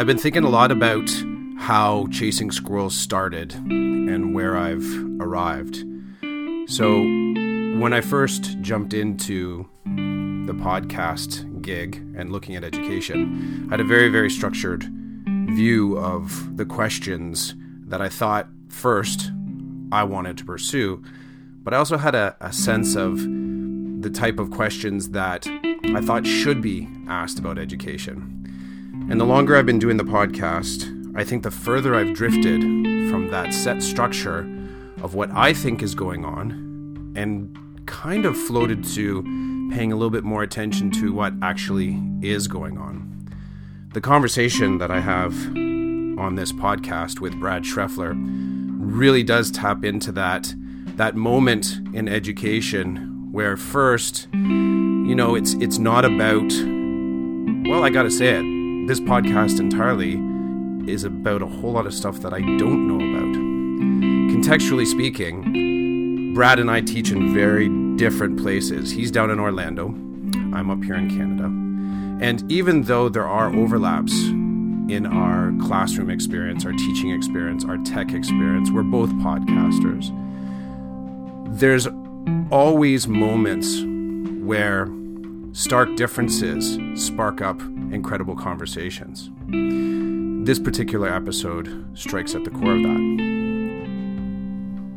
I've been thinking a lot about how chasing squirrels started and where I've arrived. So, when I first jumped into the podcast gig and looking at education, I had a very, very structured view of the questions that I thought first I wanted to pursue, but I also had a, a sense of the type of questions that I thought should be asked about education. And the longer I've been doing the podcast, I think the further I've drifted from that set structure of what I think is going on and kind of floated to paying a little bit more attention to what actually is going on. The conversation that I have on this podcast with Brad Schreffler really does tap into that that moment in education where first you know it's it's not about well I got to say it this podcast entirely is about a whole lot of stuff that I don't know about contextually speaking Brad and I teach in very different places he's down in Orlando I'm up here in Canada and even though there are overlaps in our classroom experience, our teaching experience, our tech experience. We're both podcasters. There's always moments where stark differences spark up incredible conversations. This particular episode strikes at the core of that.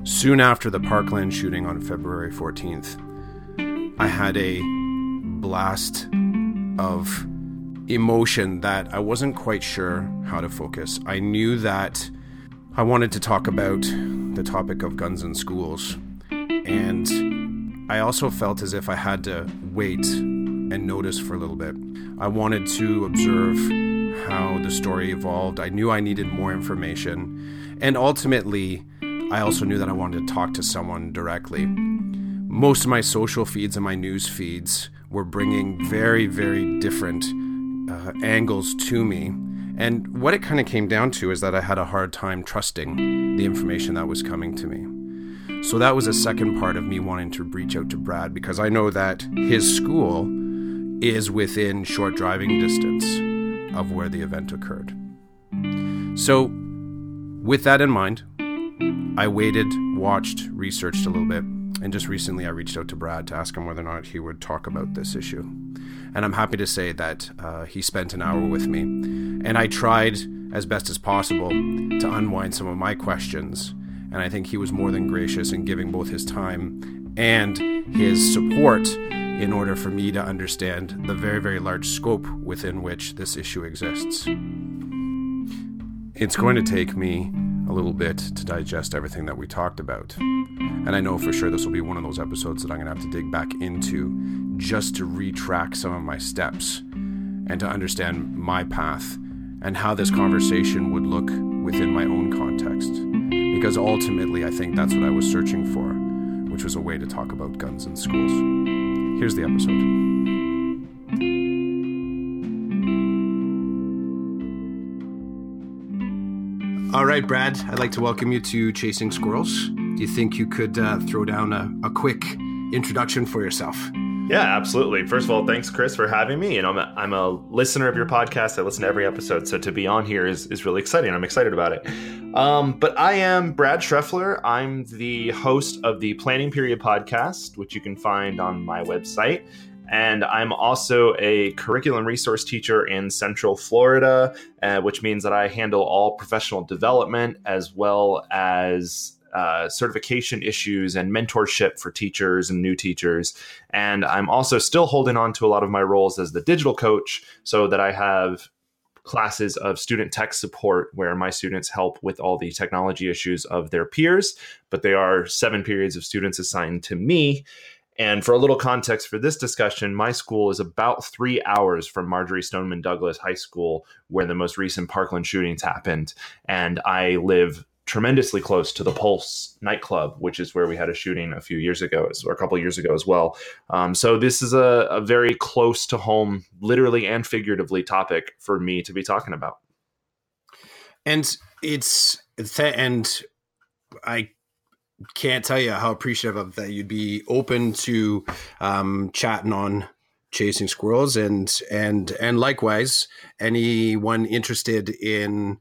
Soon after the Parkland shooting on February 14th, I had a blast of emotion that I wasn't quite sure how to focus. I knew that I wanted to talk about the topic of guns in schools, and I also felt as if I had to wait and notice for a little bit. I wanted to observe how the story evolved. I knew I needed more information, and ultimately, I also knew that I wanted to talk to someone directly. Most of my social feeds and my news feeds were bringing very, very different uh, angles to me. And what it kind of came down to is that I had a hard time trusting the information that was coming to me. So that was a second part of me wanting to reach out to Brad because I know that his school is within short driving distance of where the event occurred. So, with that in mind, I waited, watched, researched a little bit, and just recently I reached out to Brad to ask him whether or not he would talk about this issue. And I'm happy to say that uh, he spent an hour with me. And I tried as best as possible to unwind some of my questions. And I think he was more than gracious in giving both his time and his support in order for me to understand the very, very large scope within which this issue exists. It's going to take me a little bit to digest everything that we talked about. And I know for sure this will be one of those episodes that I'm going to have to dig back into just to retrack some of my steps and to understand my path and how this conversation would look within my own context. Because ultimately, I think that's what I was searching for, which was a way to talk about guns in schools. Here's the episode. All right, Brad, I'd like to welcome you to Chasing Squirrels. Do you think you could uh, throw down a, a quick introduction for yourself? Yeah, absolutely. First of all, thanks, Chris, for having me. And I'm a, I'm a listener of your podcast. I listen to every episode. So to be on here is, is really exciting. I'm excited about it. Um, but I am Brad Schreffler. I'm the host of the Planning Period podcast, which you can find on my website. And I'm also a curriculum resource teacher in Central Florida, uh, which means that I handle all professional development as well as uh, certification issues and mentorship for teachers and new teachers. And I'm also still holding on to a lot of my roles as the digital coach so that I have classes of student tech support where my students help with all the technology issues of their peers. But they are seven periods of students assigned to me. And for a little context for this discussion, my school is about three hours from Marjory Stoneman Douglas High School, where the most recent Parkland shootings happened. And I live tremendously close to the Pulse nightclub, which is where we had a shooting a few years ago, or a couple years ago as well. Um, so this is a, a very close to home, literally and figuratively, topic for me to be talking about. And it's and I can't tell you how appreciative of that you'd be open to um, chatting on chasing squirrels and and and likewise anyone interested in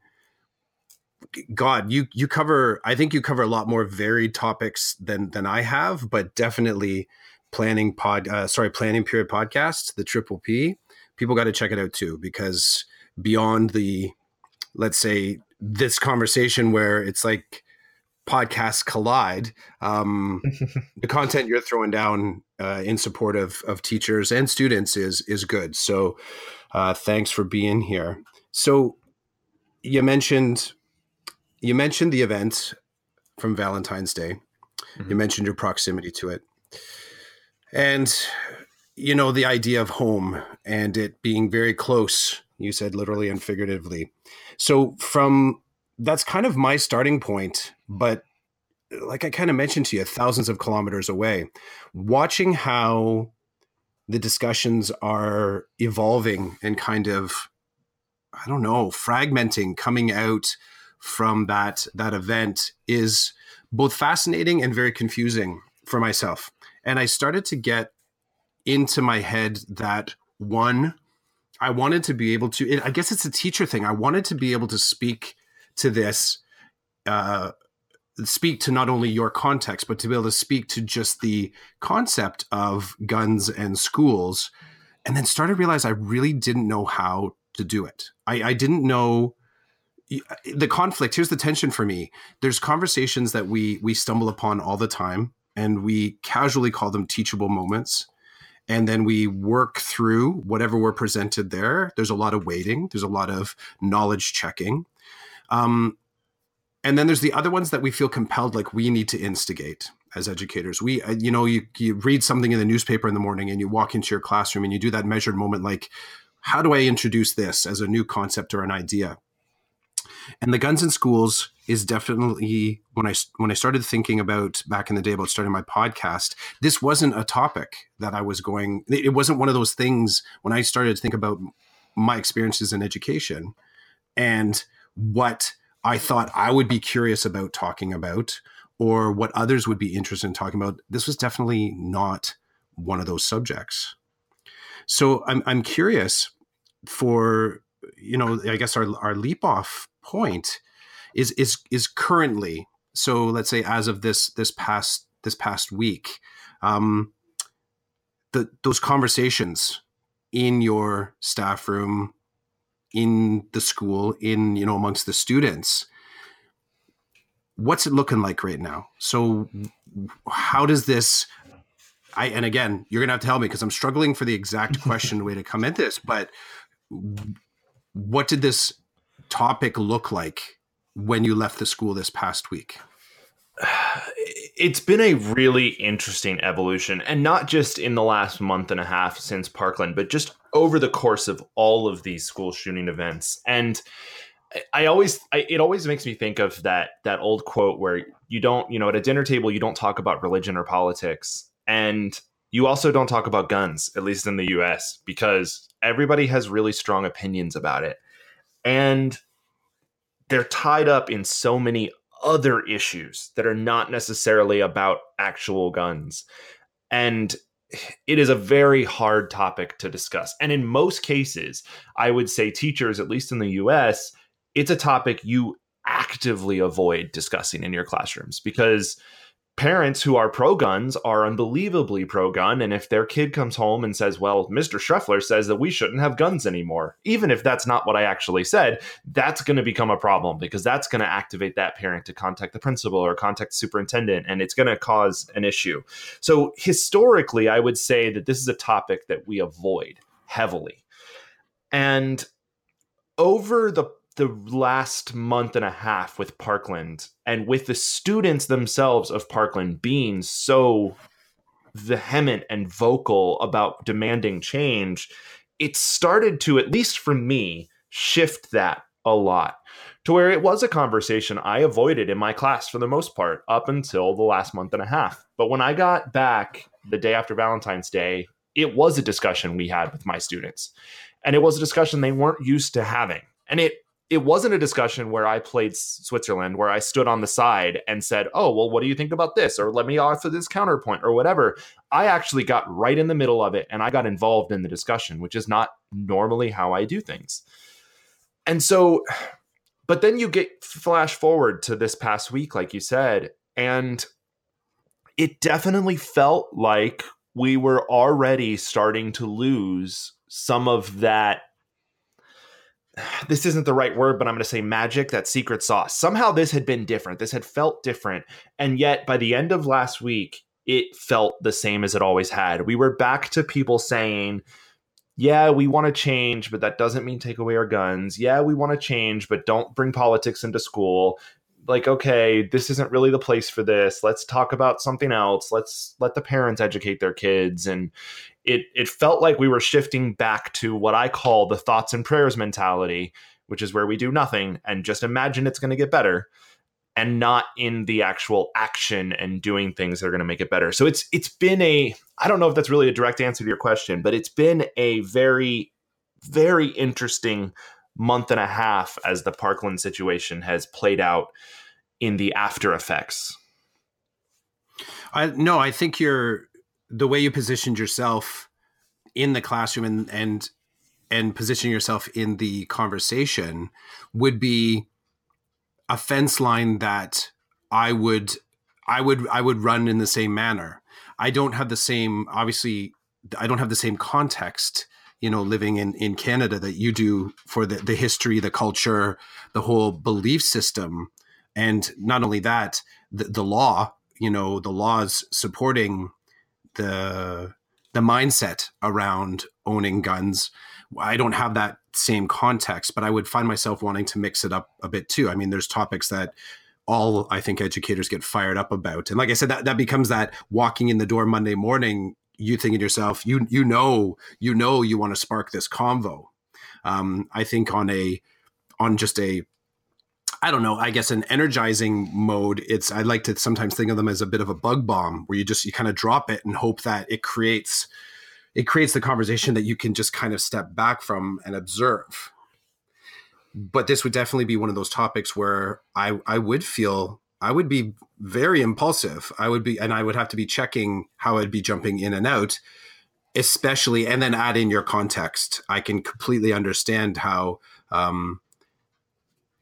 god you you cover i think you cover a lot more varied topics than than i have but definitely planning pod uh, sorry planning period podcast the triple p people got to check it out too because beyond the let's say this conversation where it's like podcasts collide um, the content you're throwing down uh, in support of, of teachers and students is is good. So uh, thanks for being here. So you mentioned you mentioned the event from valentine's day mm-hmm. you mentioned your proximity to it and you know the idea of home and it being very close you said literally and figuratively so from that's kind of my starting point. But like I kind of mentioned to you, thousands of kilometers away, watching how the discussions are evolving and kind of, I don't know, fragmenting, coming out from that that event is both fascinating and very confusing for myself. And I started to get into my head that one, I wanted to be able to. I guess it's a teacher thing. I wanted to be able to speak to this uh, speak to not only your context, but to be able to speak to just the concept of guns and schools. And then started to realize I really didn't know how to do it. I, I didn't know the conflict. Here's the tension for me. There's conversations that we we stumble upon all the time, and we casually call them teachable moments. And then we work through whatever we're presented there. There's a lot of waiting. There's a lot of knowledge checking. Um, and then there's the other ones that we feel compelled, like we need to instigate as educators. We, uh, you know, you, you read something in the newspaper in the morning and you walk into your classroom and you do that measured moment, like, how do I introduce this as a new concept or an idea? And the guns in schools is definitely when I when I started thinking about back in the day about starting my podcast. This wasn't a topic that I was going. It wasn't one of those things when I started to think about my experiences in education and what I thought I would be curious about talking about or what others would be interested in talking about. This was definitely not one of those subjects. So I'm, I'm curious for, you know, I guess our, our leap off point is, is, is currently, so let's say as of this, this past, this past week, um, the, those conversations in your staff room, in the school, in you know amongst the students. What's it looking like right now? So, how does this? I and again, you're gonna have to help me because I'm struggling for the exact question way to come at this. But what did this topic look like when you left the school this past week? It's been a really interesting evolution, and not just in the last month and a half since Parkland, but just over the course of all of these school shooting events. And I always, I, it always makes me think of that that old quote where you don't, you know, at a dinner table you don't talk about religion or politics, and you also don't talk about guns, at least in the U.S., because everybody has really strong opinions about it, and they're tied up in so many other issues that are not necessarily about actual guns. And it is a very hard topic to discuss. And in most cases, I would say teachers, at least in the US, it's a topic you actively avoid discussing in your classrooms because parents who are pro guns are unbelievably pro gun. And if their kid comes home and says, Well, Mr. Schreffler says that we shouldn't have guns anymore, even if that's not what I actually said, that's going to become a problem because that's going to activate that parent to contact the principal or contact the superintendent, and it's going to cause an issue. So, historically, I would say that this is a topic that we avoid heavily. And over the the last month and a half with Parkland and with the students themselves of Parkland being so vehement and vocal about demanding change, it started to, at least for me, shift that a lot to where it was a conversation I avoided in my class for the most part up until the last month and a half. But when I got back the day after Valentine's Day, it was a discussion we had with my students. And it was a discussion they weren't used to having. And it it wasn't a discussion where I played Switzerland, where I stood on the side and said, "Oh, well, what do you think about this?" or "Let me offer this counterpoint," or whatever. I actually got right in the middle of it and I got involved in the discussion, which is not normally how I do things. And so, but then you get flash forward to this past week, like you said, and it definitely felt like we were already starting to lose some of that this isn't the right word, but I'm going to say magic, that secret sauce. Somehow this had been different. This had felt different. And yet by the end of last week, it felt the same as it always had. We were back to people saying, yeah, we want to change, but that doesn't mean take away our guns. Yeah, we want to change, but don't bring politics into school. Like, okay, this isn't really the place for this. Let's talk about something else. Let's let the parents educate their kids. And it it felt like we were shifting back to what I call the thoughts and prayers mentality, which is where we do nothing and just imagine it's going to get better and not in the actual action and doing things that are going to make it better. So it's it's been a I don't know if that's really a direct answer to your question, but it's been a very very interesting month and a half as the Parkland situation has played out in the after effects. I no, I think you're the way you positioned yourself in the classroom and and and positioning yourself in the conversation would be a fence line that I would I would I would run in the same manner. I don't have the same obviously I don't have the same context, you know, living in in Canada that you do for the the history, the culture, the whole belief system. And not only that, the, the law, you know, the laws supporting the the mindset around owning guns. I don't have that same context, but I would find myself wanting to mix it up a bit too. I mean, there's topics that all I think educators get fired up about. And like I said, that, that becomes that walking in the door Monday morning, you thinking to yourself, you you know, you know you want to spark this convo. Um, I think on a on just a I don't know, I guess an energizing mode, it's I like to sometimes think of them as a bit of a bug bomb where you just you kind of drop it and hope that it creates it creates the conversation that you can just kind of step back from and observe. But this would definitely be one of those topics where I I would feel I would be very impulsive. I would be and I would have to be checking how I'd be jumping in and out especially and then add in your context. I can completely understand how um,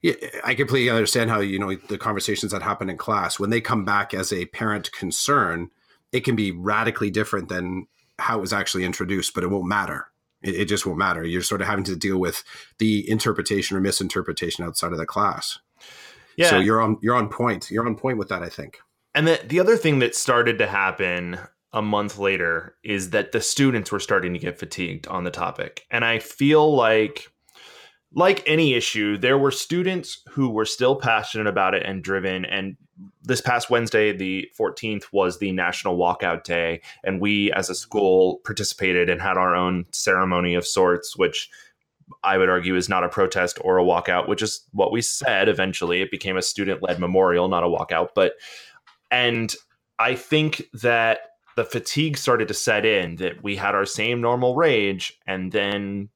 yeah, I completely understand how you know the conversations that happen in class when they come back as a parent concern, it can be radically different than how it was actually introduced, but it won't matter. It, it just won't matter. You're sort of having to deal with the interpretation or misinterpretation outside of the class. Yeah. So you're on you're on point. You're on point with that, I think. And the the other thing that started to happen a month later is that the students were starting to get fatigued on the topic. And I feel like like any issue, there were students who were still passionate about it and driven. And this past Wednesday, the 14th, was the National Walkout Day. And we as a school participated and had our own ceremony of sorts, which I would argue is not a protest or a walkout, which is what we said eventually. It became a student led memorial, not a walkout. But, and I think that the fatigue started to set in, that we had our same normal rage. And then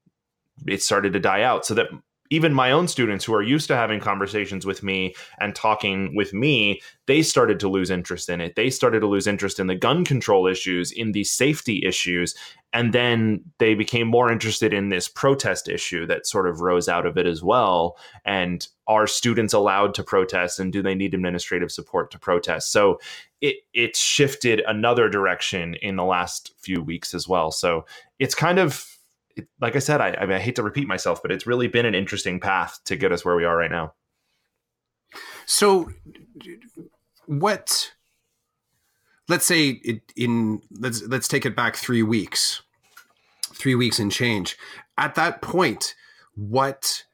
it started to die out so that even my own students who are used to having conversations with me and talking with me, they started to lose interest in it. They started to lose interest in the gun control issues, in the safety issues. And then they became more interested in this protest issue that sort of rose out of it as well. And are students allowed to protest and do they need administrative support to protest? So it it shifted another direction in the last few weeks as well. So it's kind of it, like I said, I, I, mean, I hate to repeat myself, but it's really been an interesting path to get us where we are right now. So, what? Let's say it, in let's let's take it back three weeks, three weeks and change. At that point, what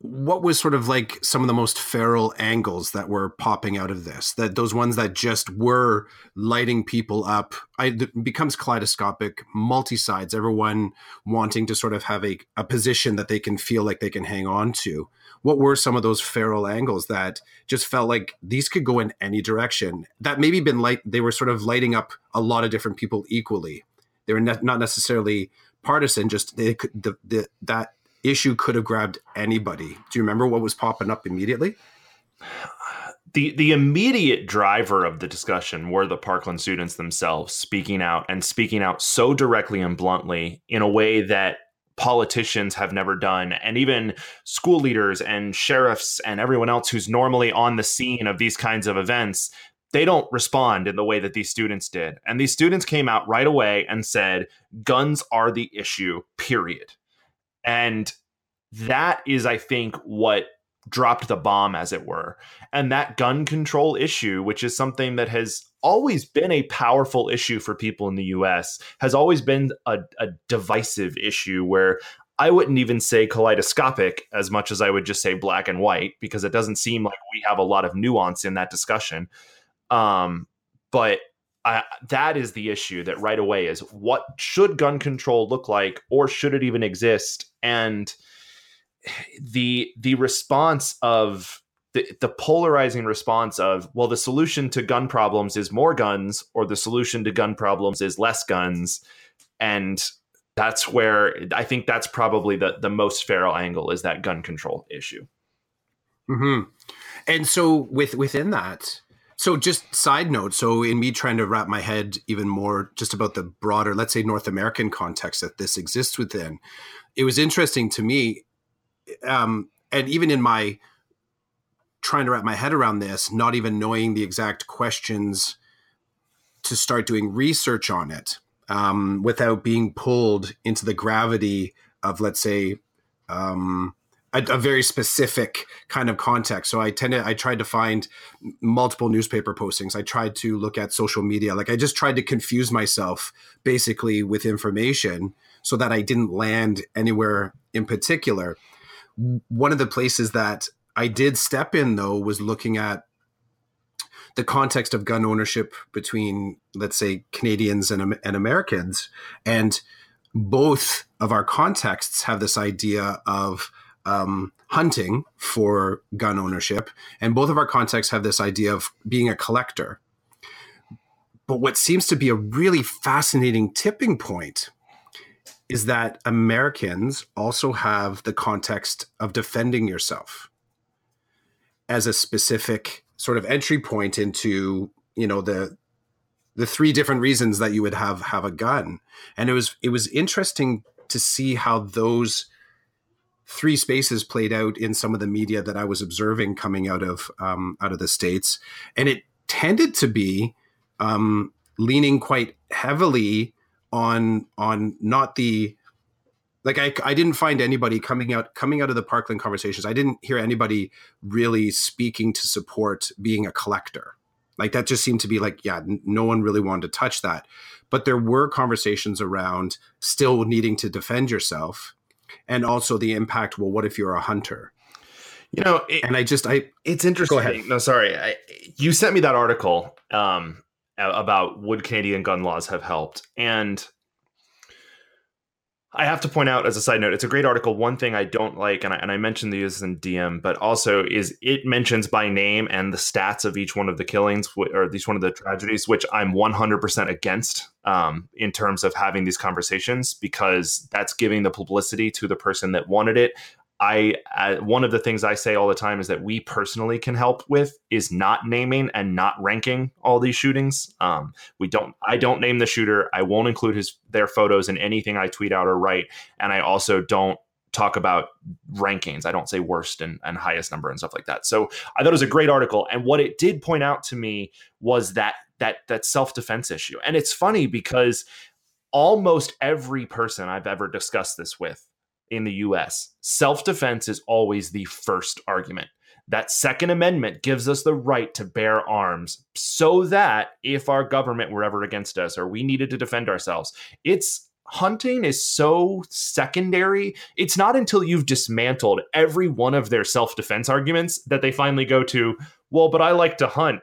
what was sort of like some of the most feral angles that were popping out of this? That those ones that just were lighting people up? I, it becomes kaleidoscopic multi-sides everyone wanting to sort of have a, a position that they can feel like they can hang on to. What were some of those feral angles that just felt like these could go in any direction? That maybe been light they were sort of lighting up a lot of different people equally. They were ne- not necessarily partisan just they could the, the that issue could have grabbed anybody. Do you remember what was popping up immediately? the the immediate driver of the discussion were the Parkland students themselves speaking out and speaking out so directly and bluntly in a way that politicians have never done and even school leaders and sheriffs and everyone else who's normally on the scene of these kinds of events they don't respond in the way that these students did and these students came out right away and said guns are the issue period and that is i think what dropped the bomb, as it were. And that gun control issue, which is something that has always been a powerful issue for people in the US, has always been a, a divisive issue where I wouldn't even say kaleidoscopic as much as I would just say black and white because it doesn't seem like we have a lot of nuance in that discussion. Um, but That is the issue that right away is what should gun control look like or should it even exist? And the the response of the, the polarizing response of well the solution to gun problems is more guns or the solution to gun problems is less guns. And that's where i think that's probably the the most feral angle is that gun control issue. Hmm and so with within that so just side note so in me trying to wrap my head even more just about the broader let's say north american context that this exists within it was interesting to me um, and even in my trying to wrap my head around this, not even knowing the exact questions to start doing research on it um, without being pulled into the gravity of, let's say, um, a, a, very specific kind of context. So I tended, I tried to find multiple newspaper postings. I tried to look at social media. Like I just tried to confuse myself basically with information so that I didn't land anywhere in particular one of the places that I did step in though was looking at the context of gun ownership between, let's say, Canadians and, and Americans. And both of our contexts have this idea of um, hunting for gun ownership, and both of our contexts have this idea of being a collector. But what seems to be a really fascinating tipping point is that Americans also have the context of defending yourself as a specific sort of entry point into you know the the three different reasons that you would have have a gun and it was it was interesting to see how those three spaces played out in some of the media that I was observing coming out of um, out of the states. And it tended to be um, leaning quite heavily on on not the like I, I didn't find anybody coming out coming out of the parkland conversations i didn't hear anybody really speaking to support being a collector. Like that just seemed to be like yeah no one really wanted to touch that. But there were conversations around still needing to defend yourself and also the impact well what if you're a hunter? You know it, and i just i it's interesting. No sorry. I, you sent me that article um about would Canadian gun laws have helped. And I have to point out as a side note, it's a great article. One thing I don't like, and I, and I mentioned these in DM, but also is it mentions by name and the stats of each one of the killings or each one of the tragedies, which I'm 100% against um, in terms of having these conversations because that's giving the publicity to the person that wanted it. I uh, one of the things I say all the time is that we personally can help with is not naming and not ranking all these shootings. Um, we don't. I don't name the shooter. I won't include his their photos in anything I tweet out or write, and I also don't talk about rankings. I don't say worst and, and highest number and stuff like that. So I thought it was a great article, and what it did point out to me was that that that self defense issue. And it's funny because almost every person I've ever discussed this with in the US, self defense is always the first argument. That Second Amendment gives us the right to bear arms so that if our government were ever against us or we needed to defend ourselves, it's hunting is so secondary. It's not until you've dismantled every one of their self defense arguments that they finally go to, well, but I like to hunt.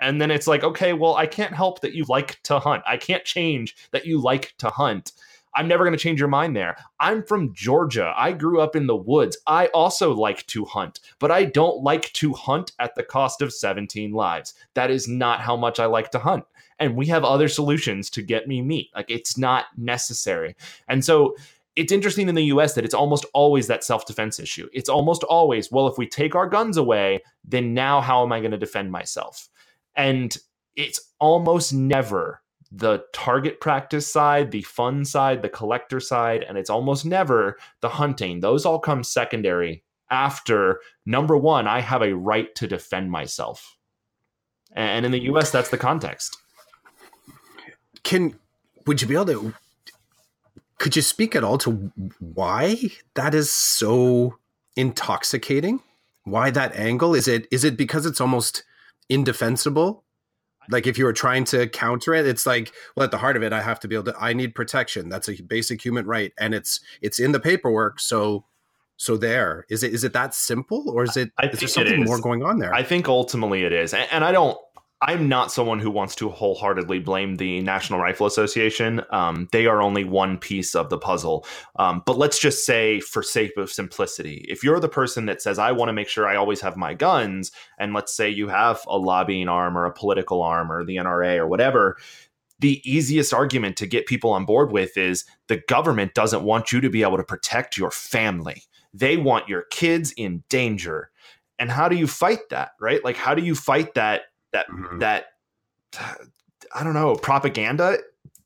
And then it's like, okay, well, I can't help that you like to hunt. I can't change that you like to hunt. I'm never going to change your mind there. I'm from Georgia. I grew up in the woods. I also like to hunt, but I don't like to hunt at the cost of 17 lives. That is not how much I like to hunt. And we have other solutions to get me meat. Like it's not necessary. And so it's interesting in the US that it's almost always that self defense issue. It's almost always, well, if we take our guns away, then now how am I going to defend myself? And it's almost never the target practice side, the fun side, the collector side, and it's almost never the hunting. Those all come secondary after number one, I have a right to defend myself. And in the US, that's the context. Can would you be able to could you speak at all to why that is so intoxicating? Why that angle? Is it is it because it's almost indefensible? Like if you were trying to counter it, it's like, well, at the heart of it, I have to be able to I need protection. That's a basic human right. And it's it's in the paperwork. So so there is it is it that simple or is it I is there something more going on there? I think ultimately it is. And, and I don't I'm not someone who wants to wholeheartedly blame the National Rifle Association. Um, they are only one piece of the puzzle. Um, but let's just say, for sake of simplicity, if you're the person that says, I want to make sure I always have my guns, and let's say you have a lobbying arm or a political arm or the NRA or whatever, the easiest argument to get people on board with is the government doesn't want you to be able to protect your family. They want your kids in danger. And how do you fight that, right? Like, how do you fight that that mm-hmm. that I don't know propaganda.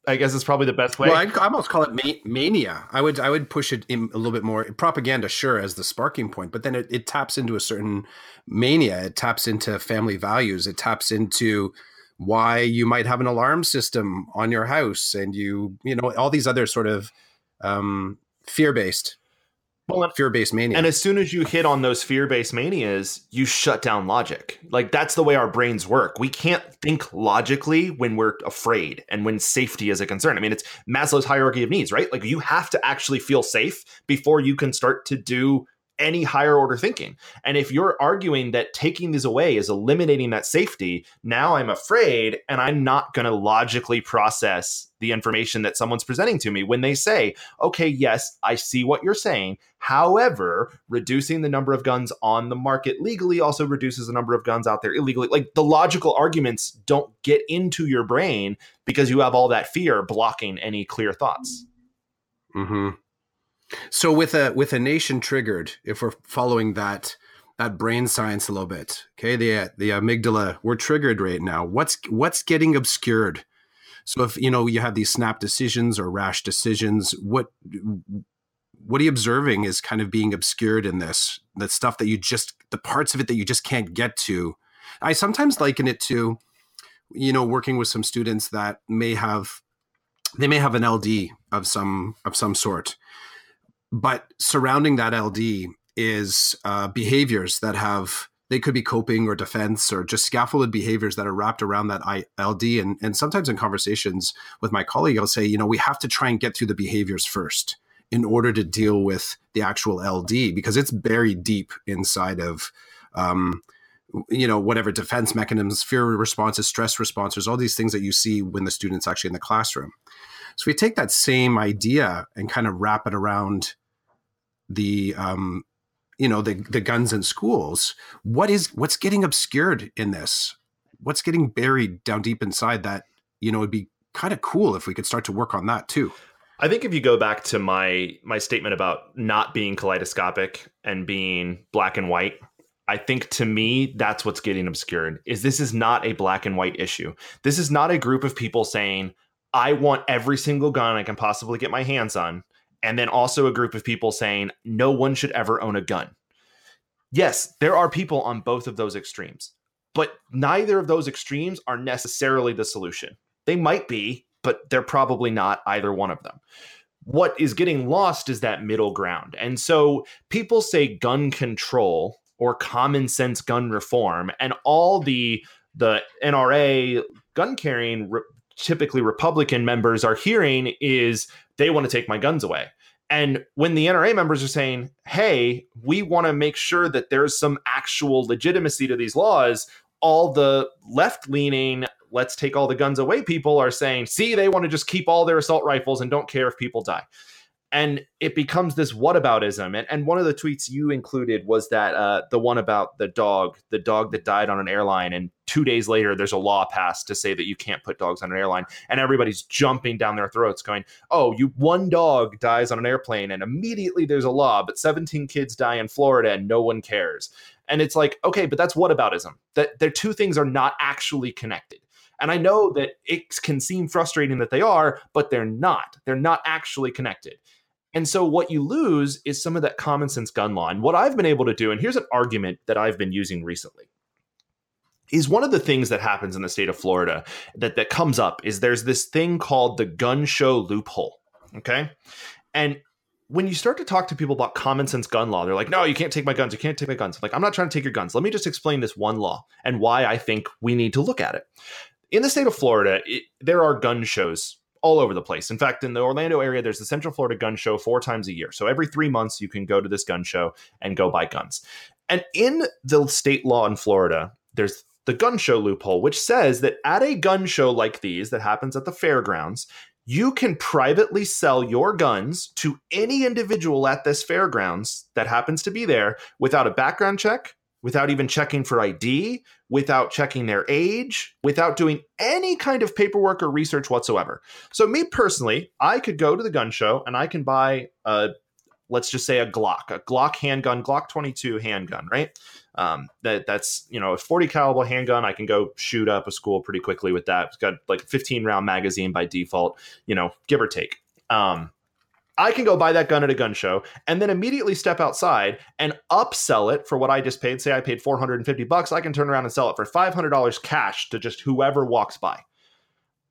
I guess is probably the best way. Well, I'd almost call it ma- mania. I would I would push it in a little bit more propaganda, sure, as the sparking point, but then it, it taps into a certain mania. It taps into family values. It taps into why you might have an alarm system on your house, and you you know all these other sort of um, fear based well, fear-based mania. And as soon as you hit on those fear-based manias, you shut down logic. Like that's the way our brains work. We can't think logically when we're afraid and when safety is a concern. I mean, it's Maslow's hierarchy of needs, right? Like you have to actually feel safe before you can start to do any higher order thinking. And if you're arguing that taking these away is eliminating that safety, now I'm afraid and I'm not going to logically process the information that someone's presenting to me when they say, okay, yes, I see what you're saying. However, reducing the number of guns on the market legally also reduces the number of guns out there illegally. Like the logical arguments don't get into your brain because you have all that fear blocking any clear thoughts. Mm-hmm. So with a with a nation triggered, if we're following that that brain science a little bit, okay, the the amygdala, we're triggered right now. What's what's getting obscured? So if you know you have these snap decisions or rash decisions, what what are you observing is kind of being obscured in this? That stuff that you just the parts of it that you just can't get to. I sometimes liken it to, you know, working with some students that may have they may have an LD of some of some sort but surrounding that LD is uh, behaviors that have they could be coping or defense or just scaffolded behaviors that are wrapped around that LD. And, and sometimes in conversations with my colleague, I'll say, you know, we have to try and get through the behaviors first in order to deal with the actual LD because it's buried deep inside of, um, you know, whatever defense mechanisms, fear responses, stress responses, all these things that you see when the student's actually in the classroom. So we take that same idea and kind of wrap it around the um, you know the the guns in schools. What is what's getting obscured in this? What's getting buried down deep inside that you know it'd be kind of cool if we could start to work on that too. I think if you go back to my my statement about not being kaleidoscopic and being black and white, I think to me that's what's getting obscured. Is this is not a black and white issue. This is not a group of people saying I want every single gun I can possibly get my hands on. And then also a group of people saying no one should ever own a gun. Yes, there are people on both of those extremes, but neither of those extremes are necessarily the solution. They might be, but they're probably not either one of them. What is getting lost is that middle ground. And so people say gun control or common sense gun reform, and all the the NRA gun carrying typically Republican members are hearing is they want to take my guns away. And when the NRA members are saying, hey, we want to make sure that there's some actual legitimacy to these laws, all the left leaning, let's take all the guns away people are saying, see, they want to just keep all their assault rifles and don't care if people die. And it becomes this whataboutism. And, and one of the tweets you included was that uh, the one about the dog, the dog that died on an airline, and two days later there's a law passed to say that you can't put dogs on an airline, and everybody's jumping down their throats, going, "Oh, you one dog dies on an airplane, and immediately there's a law, but 17 kids die in Florida, and no one cares." And it's like, okay, but that's whataboutism. That their two things are not actually connected. And I know that it can seem frustrating that they are, but they're not. They're not actually connected. And so what you lose is some of that common sense gun law. And what I've been able to do, and here's an argument that I've been using recently. Is one of the things that happens in the state of Florida that, that comes up is there's this thing called the gun show loophole. Okay. And when you start to talk to people about common sense gun law, they're like, no, you can't take my guns. You can't take my guns. I'm like, I'm not trying to take your guns. Let me just explain this one law and why I think we need to look at it. In the state of Florida, it, there are gun shows all over the place. In fact, in the Orlando area, there's the Central Florida Gun Show four times a year. So every three months, you can go to this gun show and go buy guns. And in the state law in Florida, there's the gun show loophole, which says that at a gun show like these that happens at the fairgrounds, you can privately sell your guns to any individual at this fairgrounds that happens to be there without a background check, without even checking for ID, without checking their age, without doing any kind of paperwork or research whatsoever. So, me personally, I could go to the gun show and I can buy a, let's just say a Glock, a Glock handgun, Glock 22 handgun, right? Um, that that's you know a 40 caliber handgun. I can go shoot up a school pretty quickly with that. It's got like 15 round magazine by default, you know, give or take. Um, I can go buy that gun at a gun show and then immediately step outside and upsell it for what I just paid. Say I paid 450 bucks, I can turn around and sell it for $500 cash to just whoever walks by.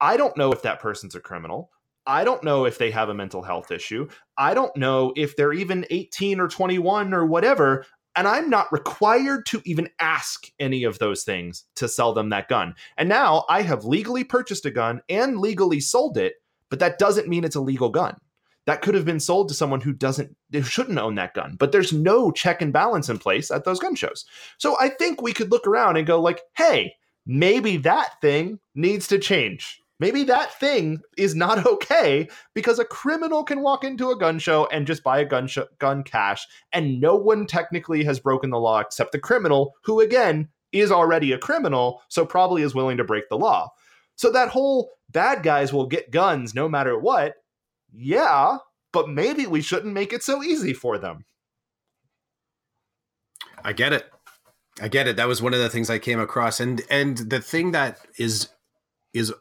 I don't know if that person's a criminal. I don't know if they have a mental health issue. I don't know if they're even 18 or 21 or whatever. And I'm not required to even ask any of those things to sell them that gun. And now I have legally purchased a gun and legally sold it, but that doesn't mean it's a legal gun that could have been sold to someone who doesn't who shouldn't own that gun. But there's no check and balance in place at those gun shows. So i think we could look around and go like hey maybe that thing needs to change. Maybe that thing is not okay because a criminal can walk into a gun show and just buy a gun sh- gun cash and no one technically has broken the law except the criminal who again is already a criminal so probably is willing to break the law. So that whole bad guys will get guns no matter what yeah, but maybe we shouldn't make it so easy for them. I get it. I get it. That was one of the things I came across, and and the thing that is is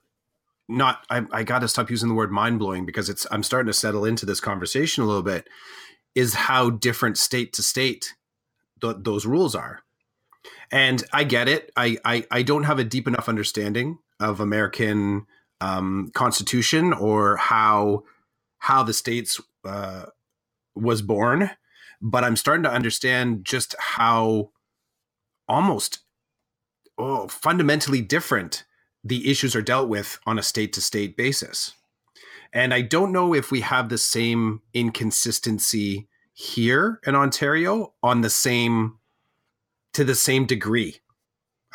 not. I, I got to stop using the word mind blowing because it's. I'm starting to settle into this conversation a little bit. Is how different state to state th- those rules are, and I get it. I, I I don't have a deep enough understanding of American um, Constitution or how how the states uh, was born, but I'm starting to understand just how almost oh, fundamentally different the issues are dealt with on a state to state basis. And I don't know if we have the same inconsistency here in Ontario on the same to the same degree.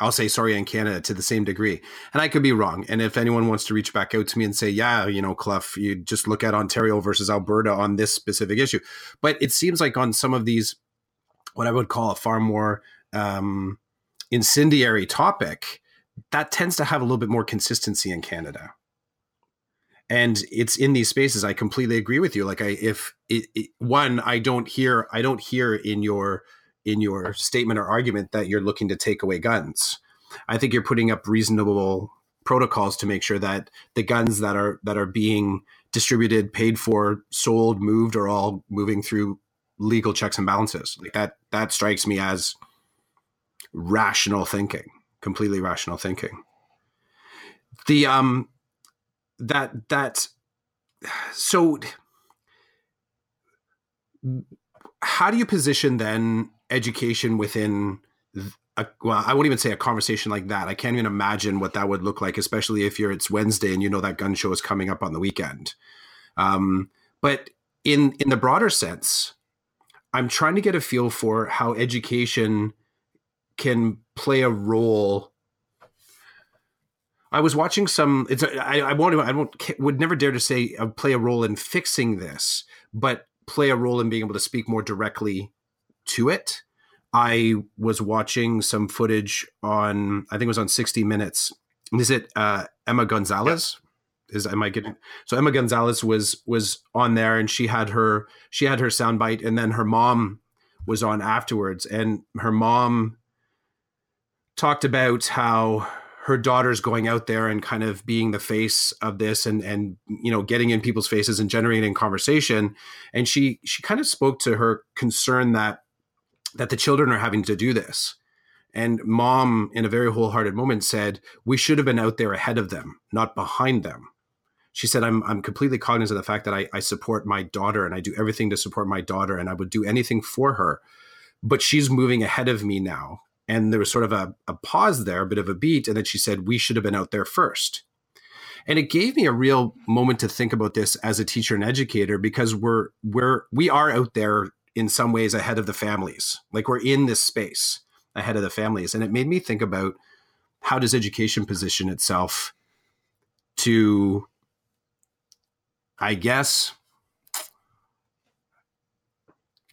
I'll say sorry in Canada to the same degree. And I could be wrong. And if anyone wants to reach back out to me and say, yeah, you know, Clough, you just look at Ontario versus Alberta on this specific issue. But it seems like on some of these, what I would call a far more um, incendiary topic, that tends to have a little bit more consistency in Canada. And it's in these spaces. I completely agree with you. Like I, if it, it, one, I don't hear, I don't hear in your in your statement or argument that you're looking to take away guns. I think you're putting up reasonable protocols to make sure that the guns that are that are being distributed, paid for, sold, moved are all moving through legal checks and balances. Like that that strikes me as rational thinking, completely rational thinking. The um that that so how do you position then education within a, well, I won't even say a conversation like that. I can't even imagine what that would look like, especially if you're it's Wednesday and you know that gun show is coming up on the weekend. Um, but in in the broader sense, I'm trying to get a feel for how education can play a role I was watching some. It's I, I won't. I won't. Would never dare to say uh, play a role in fixing this, but play a role in being able to speak more directly to it. I was watching some footage on. I think it was on 60 Minutes. Is it uh, Emma Gonzalez? Yep. Is am I getting so? Emma Gonzalez was was on there, and she had her she had her soundbite, and then her mom was on afterwards, and her mom talked about how her daughter's going out there and kind of being the face of this and and you know getting in people's faces and generating conversation and she she kind of spoke to her concern that that the children are having to do this and mom in a very wholehearted moment said we should have been out there ahead of them not behind them she said i'm i'm completely cognizant of the fact that i, I support my daughter and i do everything to support my daughter and i would do anything for her but she's moving ahead of me now and there was sort of a, a pause there, a bit of a beat. And then she said, We should have been out there first. And it gave me a real moment to think about this as a teacher and educator because we're we're we are out there in some ways ahead of the families. Like we're in this space ahead of the families. And it made me think about how does education position itself to I guess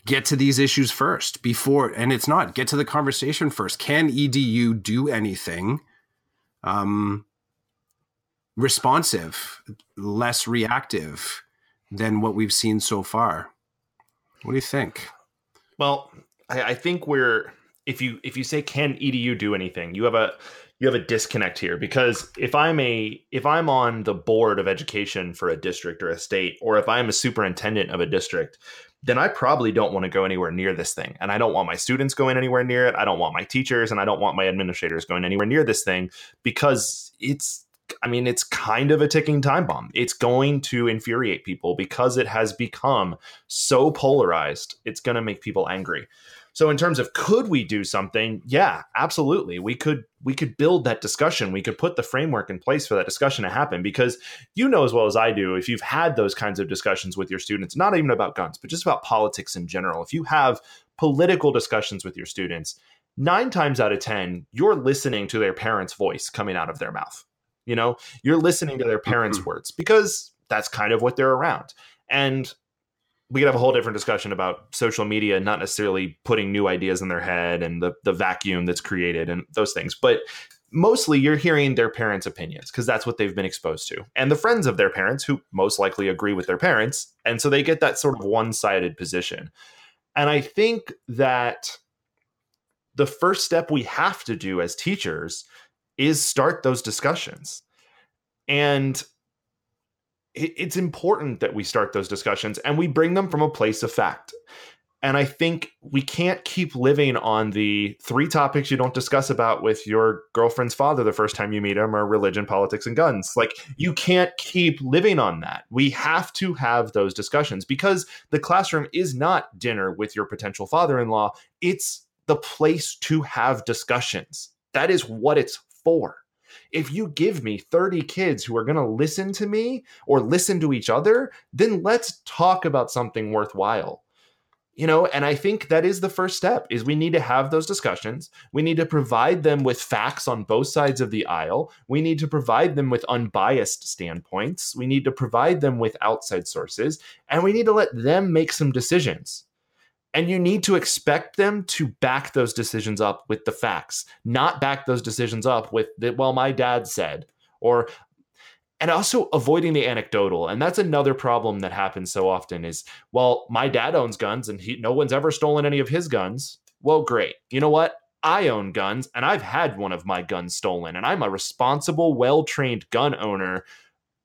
get to these issues first before and it's not get to the conversation first can edu do anything um responsive less reactive than what we've seen so far what do you think well I, I think we're if you if you say can edu do anything you have a you have a disconnect here because if i'm a if i'm on the board of education for a district or a state or if i'm a superintendent of a district then I probably don't want to go anywhere near this thing. And I don't want my students going anywhere near it. I don't want my teachers and I don't want my administrators going anywhere near this thing because it's I mean, it's kind of a ticking time bomb. It's going to infuriate people because it has become so polarized. It's going to make people angry. So in terms of could we do something? Yeah, absolutely. We could we could build that discussion. We could put the framework in place for that discussion to happen because you know as well as I do if you've had those kinds of discussions with your students, not even about guns, but just about politics in general. If you have political discussions with your students, 9 times out of 10, you're listening to their parents' voice coming out of their mouth. You know, you're listening to their parents' mm-hmm. words because that's kind of what they're around. And we could have a whole different discussion about social media not necessarily putting new ideas in their head and the the vacuum that's created and those things but mostly you're hearing their parents opinions because that's what they've been exposed to and the friends of their parents who most likely agree with their parents and so they get that sort of one-sided position and i think that the first step we have to do as teachers is start those discussions and it's important that we start those discussions and we bring them from a place of fact. And I think we can't keep living on the three topics you don't discuss about with your girlfriend's father the first time you meet him are religion, politics, and guns. Like, you can't keep living on that. We have to have those discussions because the classroom is not dinner with your potential father in law, it's the place to have discussions. That is what it's for. If you give me 30 kids who are going to listen to me or listen to each other, then let's talk about something worthwhile. You know and i think that is the first step is we need to have those discussions. We need to provide them with facts on both sides of the aisle. We need to provide them with unbiased standpoints. We need to provide them with outside sources and we need to let them make some decisions and you need to expect them to back those decisions up with the facts, not back those decisions up with the, well, my dad said, or and also avoiding the anecdotal. And that's another problem that happens so often is well my dad owns guns and he no one's ever stolen any of his guns. Well great. You know what? I own guns and i've had one of my guns stolen and i'm a responsible well-trained gun owner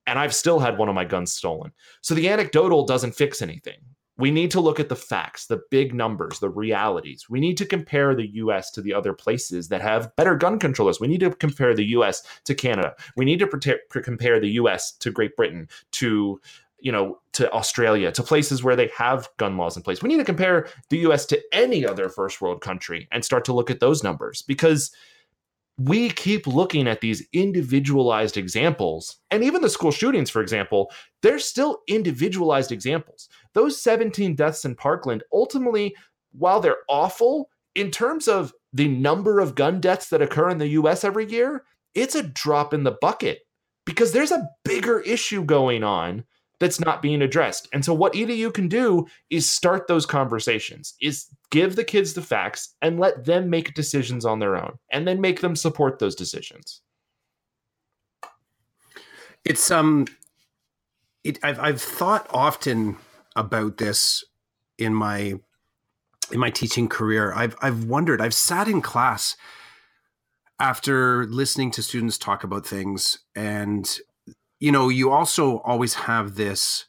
and i've still had one of my guns stolen. So the anecdotal doesn't fix anything we need to look at the facts, the big numbers, the realities. We need to compare the US to the other places that have better gun controllers. We need to compare the US to Canada. We need to compare the US to Great Britain, to you know, to Australia, to places where they have gun laws in place. We need to compare the US to any other first world country and start to look at those numbers because we keep looking at these individualized examples. And even the school shootings, for example, they're still individualized examples. Those 17 deaths in Parkland, ultimately, while they're awful, in terms of the number of gun deaths that occur in the US every year, it's a drop in the bucket because there's a bigger issue going on that's not being addressed. And so what EDU can do is start those conversations, is give the kids the facts and let them make decisions on their own and then make them support those decisions. It's um it I've I've thought often about this in my in my teaching career. I've I've wondered, I've sat in class after listening to students talk about things and you know you also always have this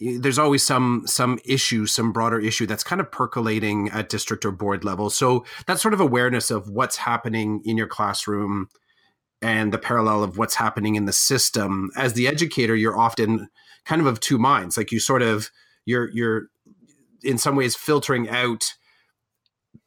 there's always some some issue some broader issue that's kind of percolating at district or board level. So that sort of awareness of what's happening in your classroom and the parallel of what's happening in the system as the educator you're often kind of of two minds. Like you sort of you're you're in some ways filtering out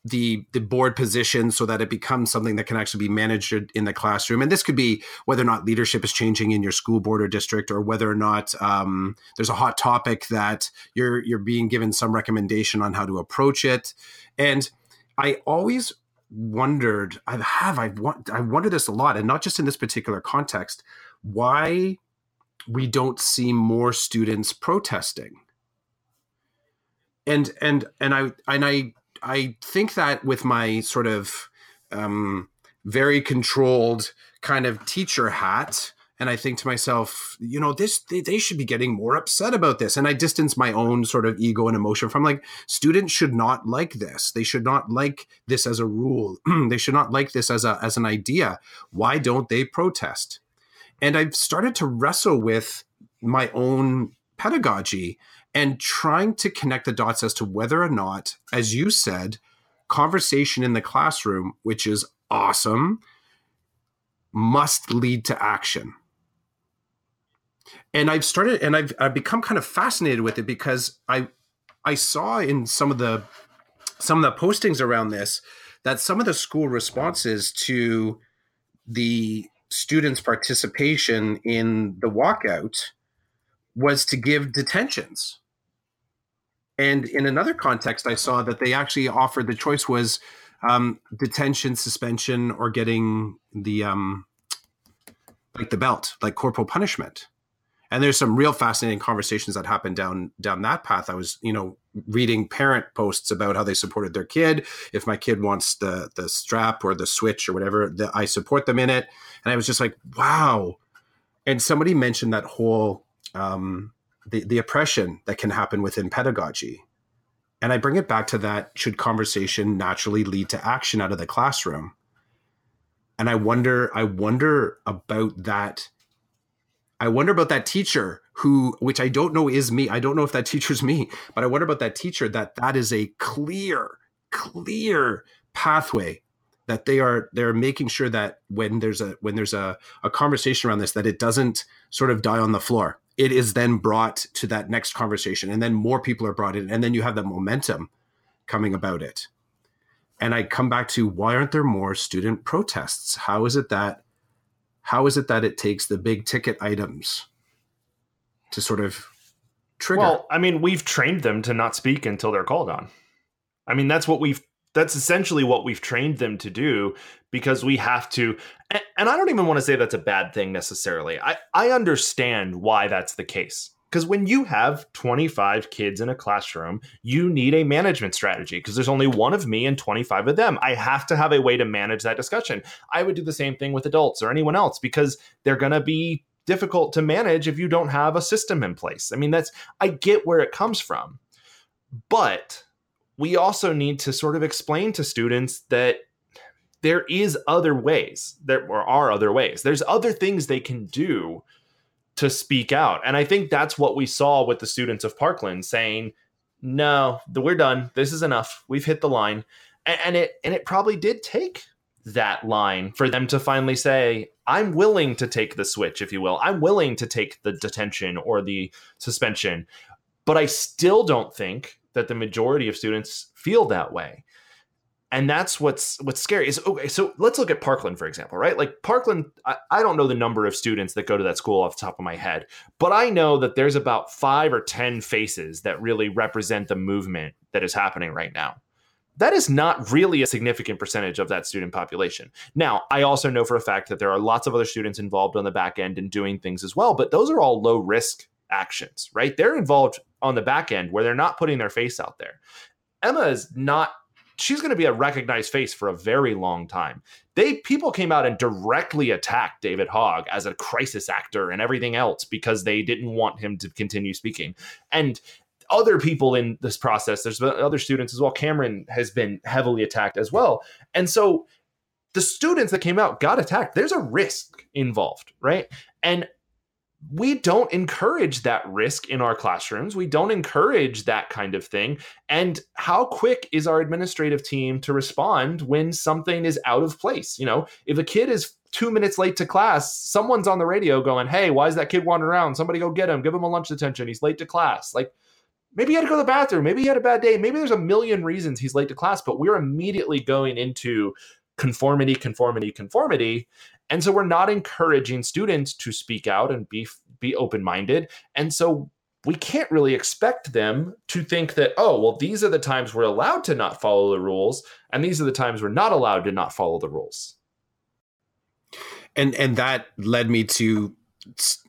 the the board position so that it becomes something that can actually be managed in the classroom. And this could be whether or not leadership is changing in your school board or district or whether or not um, there's a hot topic that you're you're being given some recommendation on how to approach it. And i always wondered i have i've i wondered this a lot and not just in this particular context why we don't see more students protesting. And and and i and i I think that with my sort of um, very controlled kind of teacher hat, and I think to myself, you know, this they, they, should be getting more upset about this. And I distance my own sort of ego and emotion from like students should not like this. They should not like this as a rule. they should not like this as a as an idea. Why don't they protest? And I've started to wrestle with my own pedagogy and trying to connect the dots as to whether or not, as you said, conversation in the classroom, which is awesome, must lead to action. And I've started and I've I've become kind of fascinated with it because I I saw in some of the some of the postings around this that some of the school responses to the students' participation in the walkout was to give detentions. And in another context, I saw that they actually offered the choice was um, detention, suspension, or getting the um, like the belt, like corporal punishment. And there's some real fascinating conversations that happened down down that path. I was, you know, reading parent posts about how they supported their kid. If my kid wants the the strap or the switch or whatever, the, I support them in it. And I was just like, wow. And somebody mentioned that whole um, the, the oppression that can happen within pedagogy. And I bring it back to that should conversation naturally lead to action out of the classroom? And I wonder, I wonder about that. I wonder about that teacher who, which I don't know is me. I don't know if that teacher's me, but I wonder about that teacher that that is a clear, clear pathway that they are they're making sure that when there's a when there's a, a conversation around this that it doesn't sort of die on the floor it is then brought to that next conversation and then more people are brought in and then you have that momentum coming about it. And i come back to why aren't there more student protests? How is it that how is it that it takes the big ticket items to sort of trigger? Well i mean we've trained them to not speak until they're called on. I mean that's what we've that's essentially what we've trained them to do because we have to and, I don't even want to say that's a bad thing necessarily. I I understand why that's the case. Because when you have 25 kids in a classroom, you need a management strategy because there's only one of me and 25 of them. I have to have a way to manage that discussion. I would do the same thing with adults or anyone else because they're going to be difficult to manage if you don't have a system in place. I mean, that's, I get where it comes from. But we also need to sort of explain to students that there is other ways. There are other ways. There's other things they can do to speak out. And i think that's what we saw with the students of parkland saying no we're done. This is enough. We've hit the line. And, it and it probably did take that line for them to finally say i'm willing to take the switch if you will. I'm willing to take the detention or the suspension. But i still don't think that the majority of students feel that way and that's what's what's scary is okay so let's look at parkland for example right like parkland I, I, don't know the number of students that go to that school off the top of my head but i know that there's about five or ten faces that really represent the movement that is happening right now that is not really a significant percentage of that student population. Now, I also know for a fact that there are lots of other students involved on the back end and doing things as well, but those are all low risk actions, right? They're involved on the back end where they're not putting their face out there. Emma is not she's going to be a recognized face for a very long time. They people came out and directly attacked David Hogg as a crisis actor and everything else because they didn't want him to continue speaking. And other people in this process, there's other students as well. Cameron has been heavily attacked as well. And so the students that came out got attacked. There's a risk involved, right? And we don't encourage that risk in our classrooms. We don't encourage that kind of thing. And how quick is our administrative team to respond when something is out of place? You know, if a kid is two minutes late to class, someone's on the radio going, Hey, why is that kid wandering around? Somebody go get him, give him a lunch detention. He's late to class. Like, maybe he had to go to the bathroom. Maybe he had a bad day. Maybe there's a million reasons he's late to class, but we're immediately going into conformity, conformity, conformity. And so we're not encouraging students to speak out and be be open-minded. And so we can't really expect them to think that, oh, well, these are the times we're allowed to not follow the rules, and these are the times we're not allowed to not follow the rules. And and that led me to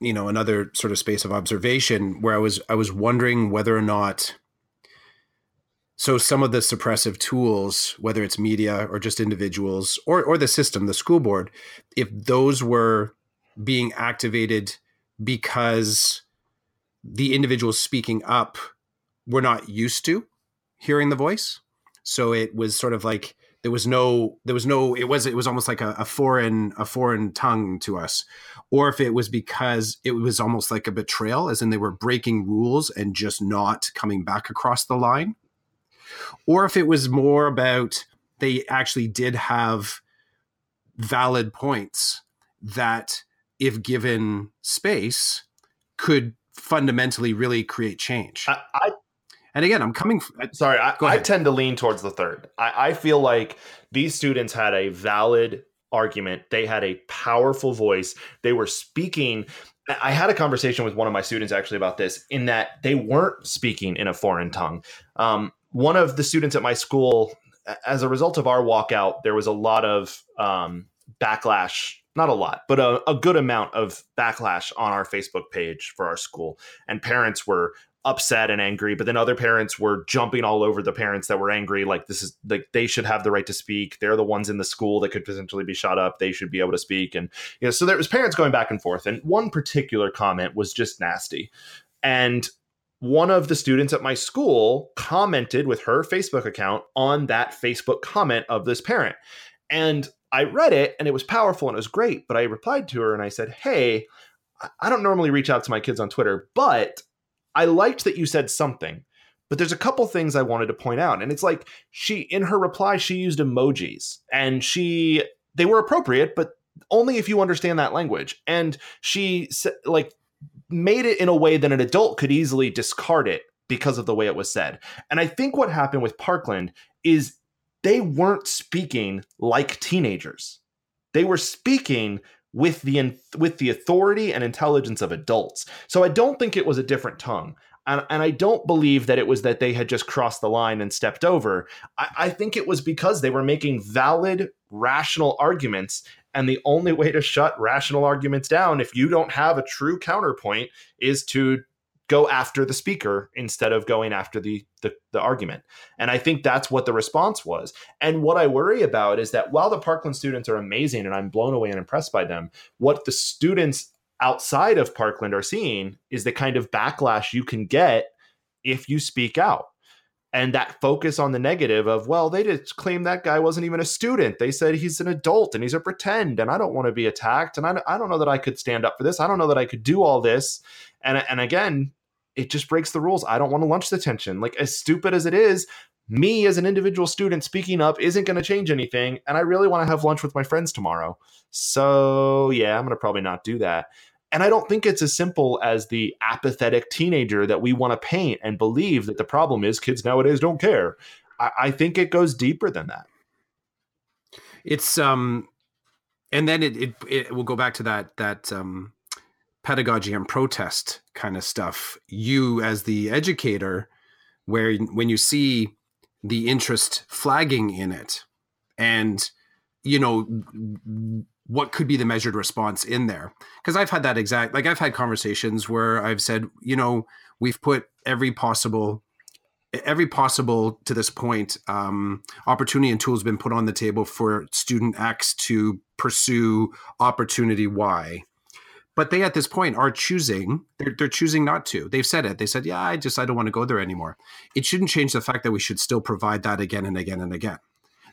you know another sort of space of observation where I was I was wondering whether or not so some of the suppressive tools, whether it's media or just individuals or or the system, the school board, if those were being activated because the individuals speaking up were not used to hearing the voice. So it was sort of like there was no there was no it was it was almost like a, a, foreign a foreign tongue to us or if it was because it was almost like a betrayal as in they were breaking rules and just not coming back across the line or if it was more about they actually did have valid points that, if given space, could fundamentally really create change. I, I and again, I'm coming. From, sorry, I, I, tend to lean towards the third. I, I feel like these students had a valid argument. They had a powerful voice. They were speaking. I had a conversation with one of my students actually about this, in that they weren't speaking in a foreign tongue. Um, one of the students at my school, as a result of our walkout, there was a lot of um, backlash. Not a lot, but a, a good amount of backlash on our Facebook page for our school. And parents were upset and angry but then other parents were jumping all over the parents that were angry like this is like they should have the right to speak they're the ones in the school that could potentially be shot up they should be able to speak and you know so there was parents going back and forth and one particular comment was just nasty and one of the students at my school commented with her Facebook account on that Facebook comment of this parent. And I read it and it was powerful and it was great. But I replied to her and I said, Hey, I don't normally reach out to my kids on Twitter, but I liked that you said something. But there's a couple things I wanted to point out. And it's like she, in her reply, she used emojis and she, they were appropriate, but only if you understand that language. And she said, like, made it in a way that an adult could easily discard it because of the way it was said. And I think what happened with Parkland is they weren't speaking like teenagers. They were speaking with the with the authority and intelligence of adults. So I don't think it was a different tongue. And, and I don't believe that it was that they had just crossed the line and stepped over. I, I think it was because they were making valid, rational arguments and the only way to shut rational arguments down, if you don't have a true counterpoint, is to go after the speaker instead of going after the, the, the argument. And I think that's what the response was. And what I worry about is that while the Parkland students are amazing and I'm blown away and impressed by them, what the students outside of Parkland are seeing is the kind of backlash you can get if you speak out and that focus on the negative of well they just claim that guy wasn't even a student. They said he's an adult and he's a pretend and i don't want to be attacked and I, I don't know that i could stand up for this. I don't know that i could do all this. And and again it just breaks the rules. I don't want to lunch detention like as stupid as it is me as an individual student speaking up isn't going to change anything and i really want to have lunch with my friends tomorrow. So yeah i'm going to probably not do that and I don't think it's as simple as the apathetic teenager that we want to paint and believe that the problem is kids nowadays don't care. I, I think it goes deeper than that. It's um, and then it it, it will go back to that that um, pedagogy and protest kind of stuff. You as the educator, where when you see the interest flagging in it and you know what could be the measured response in there. Because i've had that exact like i've had conversations where i've said you know we've put every possible every possible to this point um, opportunity and tools been put on the table for student x to pursue opportunity y. But they at this point are choosing they're, they're choosing not to. They've said it. They said yeah i just i don't want to go there anymore. It shouldn't change the fact that we should still provide that again and again and again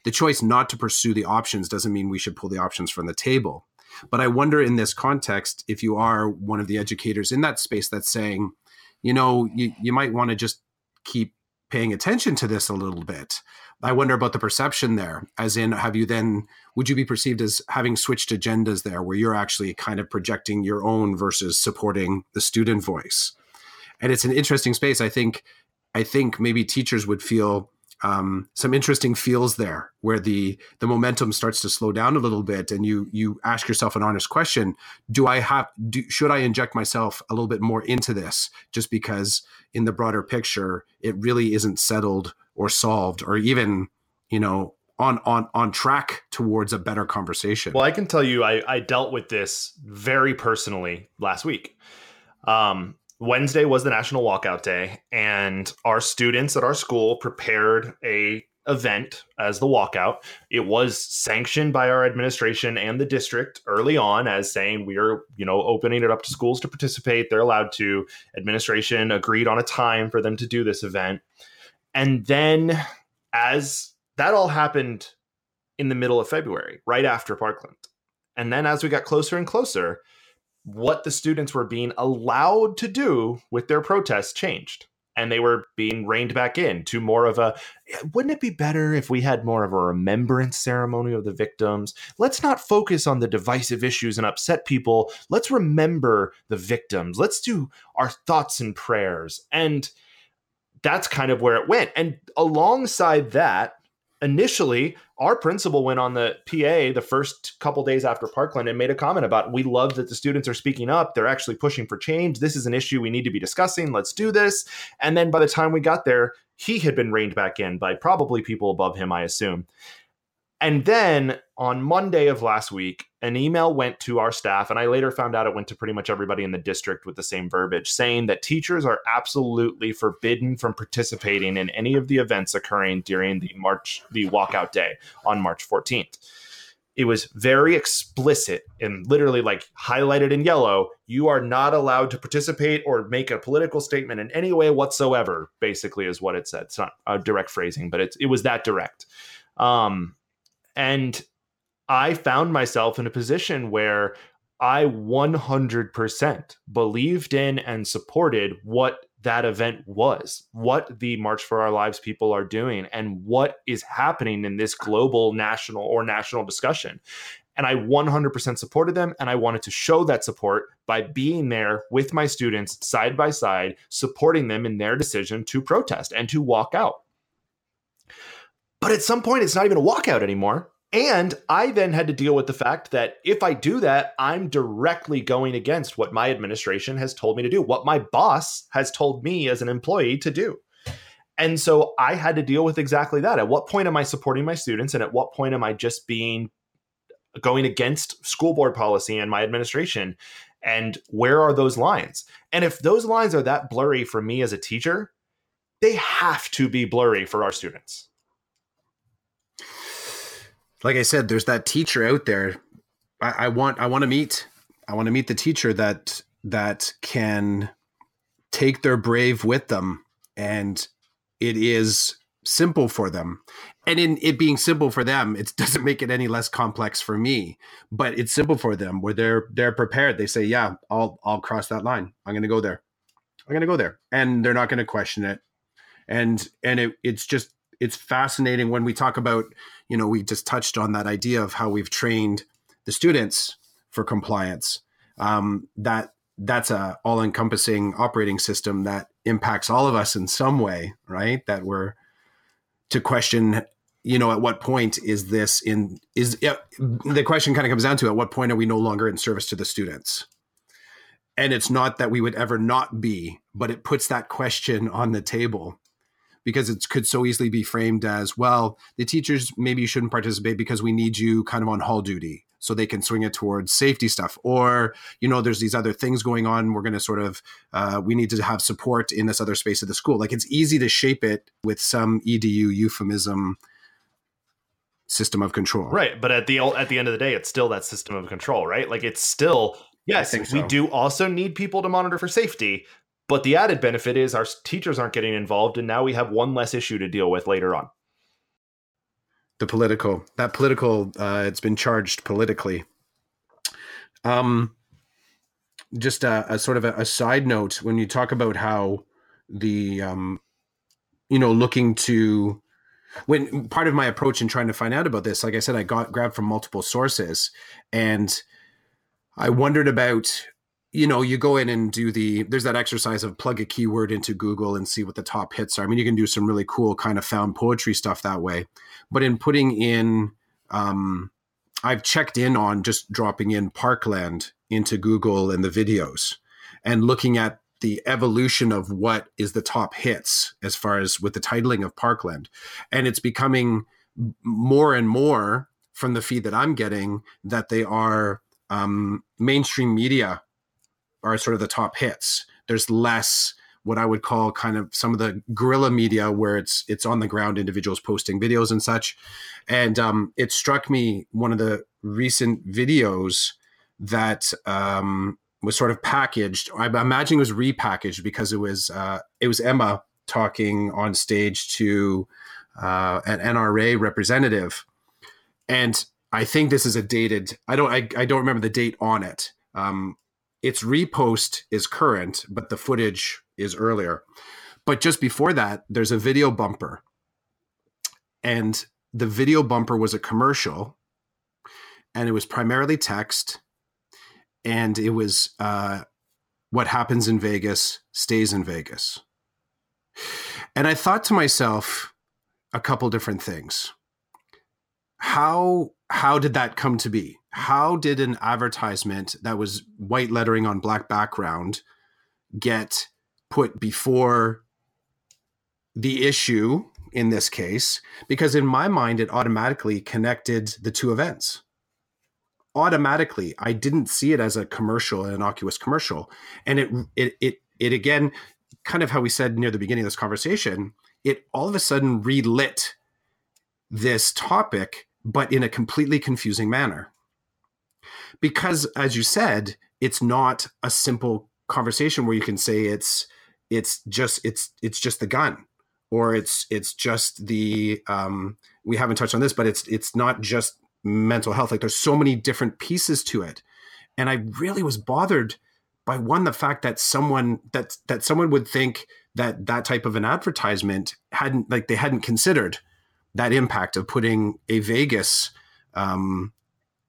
the choice not to pursue the options doesn't mean we should pull the options from the table but i wonder in this context if you are one of the educators in that space that's saying you know you, you might want to just keep paying attention to this a little bit I wonder about the perception there, as in, have you then, would you be perceived as having switched agendas there, where you're actually kind of projecting your own versus supporting the student voice? And it's an interesting space. I think, I think maybe teachers would feel um, some interesting feels there, where the the momentum starts to slow down a little bit, and you you ask yourself an honest question: Do I have? Do, should I inject myself a little bit more into this, just because in the broader picture it really isn't settled or solved or even you know on on on track towards a better conversation well i can tell you i i dealt with this very personally last week um wednesday was the national walkout day and our students at our school prepared a event as the walkout. It was sanctioned by our administration and the district early on as saying we are you know opening it up to schools to participate. They're allowed to. Administration agreed on a time for them to do this event. And then as that all happened in the middle of February, right after Parkland. And then as we got closer and closer, what the students were being allowed to do with their protests changed. And they were being reined back in to more of a wouldn't it be better if we had more of a remembrance ceremony of the victims? Let's not focus on the divisive issues and upset people. Let's remember the victims. Let's do our thoughts and prayers. And that's kind of where it went. And alongside that, initially, our principal went on the PA the first couple days after Parkland and made a comment about we love that the students are speaking up. They're actually pushing for change. This is an issue we need to be discussing. Let's do this. And then by the time we got there, he had been reined back in by probably people above him, I assume. And then on Monday of last week, an email went to our staff, and I later found out it went to pretty much everybody in the district with the same verbiage, saying that teachers are absolutely forbidden from participating in any of the events occurring during the March, the walkout day on March 14th. It was very explicit and literally like highlighted in yellow. You are not allowed to participate or make a political statement in any way whatsoever, basically, is what it said. It's not a direct phrasing, but it's, it was that direct. Um, and I found myself in a position where I 100% believed in and supported what that event was, what the March for Our Lives people are doing, and what is happening in this global, national, or national discussion. And I 100% supported them. And I wanted to show that support by being there with my students side by side, supporting them in their decision to protest and to walk out. But at some point, it's not even a walkout anymore. And I then had to deal with the fact that if I do that, I'm directly going against what my administration has told me to do, what my boss has told me as an employee to do. And so I had to deal with exactly that. At what point am I supporting my students? And at what point am I just being going against school board policy and my administration? And where are those lines? And if those lines are that blurry for me as a teacher, they have to be blurry for our students like I said, there's that teacher out there. I, I want I want to meet. I want to meet the teacher that that can take their brave with them and it is simple for them. And in it being simple for them it doesn't make it any less complex for me but it's simple for them where they're they're prepared. They say yeah i'll i'll cross that line. I'm to go there. I'm to go there. And they're not to question it. And and it, it's just it's fascinating when we talk about, you know, we just touched on that idea of how we've trained the students for compliance. Um, that that's a all-encompassing operating system that impacts all of us in some way, right? That we're to question you know at what point is this in is the question kind of comes down to at what point are we no longer in service to the students and it's not that we would ever not be but it puts that question on the table because it could so easily be framed as well the teachers maybe you shouldn't participate because we need you kind of on hall duty so they can swing it towards safety stuff. Or you know there's these other things going on. We're going to sort of uh, we need to have support in this other space of the school. Like it's easy to shape it with some edu euphemism system of control. Right but at the at the end of the day it's still that system of control right? Like it's still yes so. we do also need people to monitor for safety but the added benefit is our teachers aren't getting involved and now we have one less issue to deal with later on. The political that political uh, it's been charged politically. Um just a, a sort of a, a, side note when you talk about how the um you know looking to when part of my approach in trying to find out about this like i said i got grabbed from multiple sources and i wondered about you know, you go in and do the there's that exercise of plug a keyword into Google and see what the top hits are. I mean, you can do some really cool kind of found poetry stuff that way. But in putting in um I've checked in on just dropping in Parkland into Google and the videos and looking at the evolution of what is the top hits as far as with the titling of Parkland. And it's becoming more and more from the feed that I'm getting that they are um, mainstream media are sort of the top hits. There's less what I would call kind of some of the guerrilla media where it's it's on the ground individuals posting videos and such. And um, it struck me one of the recent videos that um, was sort of packaged. I imagine it was repackaged because it was uh, it was Emma talking on stage to uh, an NRA representative, and I think this is a dated. I don't. I, I don't remember the date on it. Um, its repost is current, but the footage is earlier. But just before that, there's a video bumper. And the video bumper was a commercial, and it was primarily text. And it was uh, what happens in Vegas stays in Vegas. And I thought to myself a couple different things. How how did that come to be? how did an advertisement that was white lettering on black background get put before the issue in this case? Because in my mind, it automatically connected the two events. Automatically, I didn't see it as a commercial, an innocuous commercial, and it it it it again, kind of how we said near the beginning of this conversation, it all of a sudden relit this topic, but in a completely confusing manner. Because as you said it's not a simple conversation where you can say it's it's just it's it's just the gun or it's it's just the um we haven't touched on this but it's it's not just mental health. Like there's so many different pieces to it. And i really was bothered by one the fact that someone that that someone would think that that type of an advertisement hadn't like they hadn't considered that impact of putting a vegas um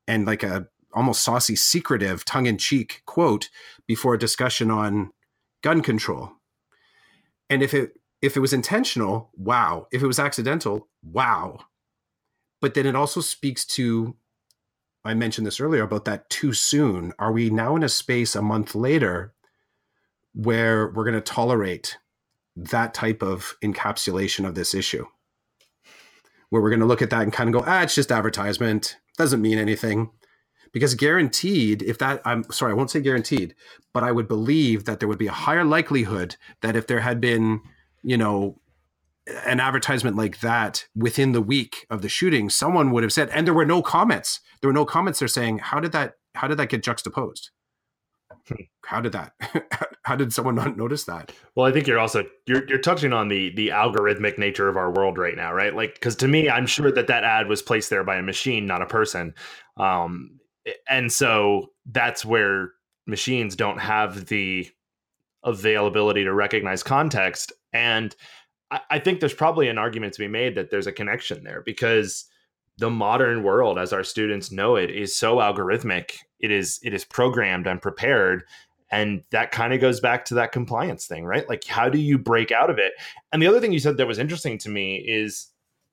and like a almost saucy, secretive, tongue in cheek quote before a discussion on gun control. And if it if it was intentional, wow. If it was accidental, wow. But then it also speaks to I mentioned this earlier about that too soon. Are we now in a space a month later where we're going to tolerate that type of encapsulation of this issue? Where we're going to look at that and kind of go, ah, it's just advertisement, doesn't mean anything. Because guaranteed if that i'm sorry i won't say guaranteed but i would believe that there would be a higher likelihood that if there had been you know an advertisement like that within the week of the shooting someone would have said and there were no comments. There were no comments they're saying how did that how did that get juxtaposed. How did that how did someone not notice that? Well i think you're also you're, you're touching on the the algorithmic nature of our world right now right? Like because to me i'm sure that that ad was placed there by a machine not a person. Um and so that's where machines don't have the availability to recognize context. And I, I think there's probably an argument to be made that there's a connection there because the modern world as our students know it is so algorithmic. It is it is programmed and prepared. And that kind of goes back to that compliance thing right? Like how do you break out of it? And the other thing you said that was interesting to me is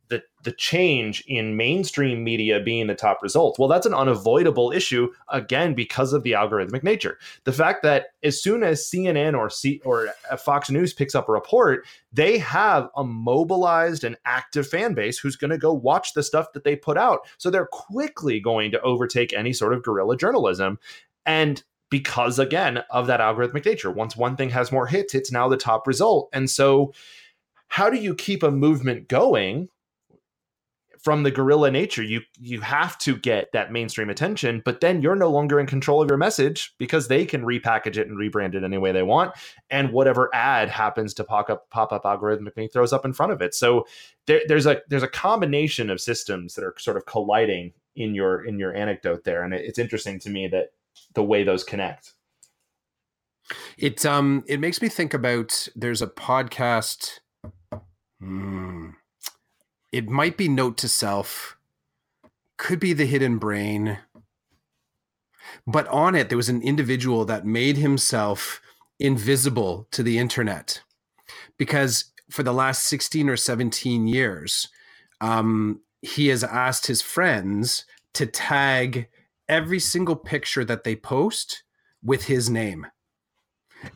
the the change in mainstream media being the top result. Well, that's an unavoidable issue again because of the algorithmic nature. The fact that as soon as CNN or C or Fox News picks up a report, they have a mobilized and active fan base who's going to go watch the stuff that they put out. So they're quickly going to overtake any sort of guerrilla journalism. And because again of that algorithmic nature, once one thing has more hits, it's now the top result. And so how do you keep a movement going from the guerrilla nature you you have to get that mainstream attention but then you're no longer in control of your message because they can repackage it and rebrand it any way they want. And whatever ad happens to pop up pop up algorithmically throws up in front of it. So there, there's a there's a combination of systems that are sort of colliding in your in your anecdote there. And it, it's interesting to me that the way those connect. It um it makes me think about there's a podcast hmm, it might be note to self, could be the hidden brain. But on it, there was an individual that made himself invisible to the internet because for the last 16 or 17 years, um, he has asked his friends to tag every single picture that they post with his name.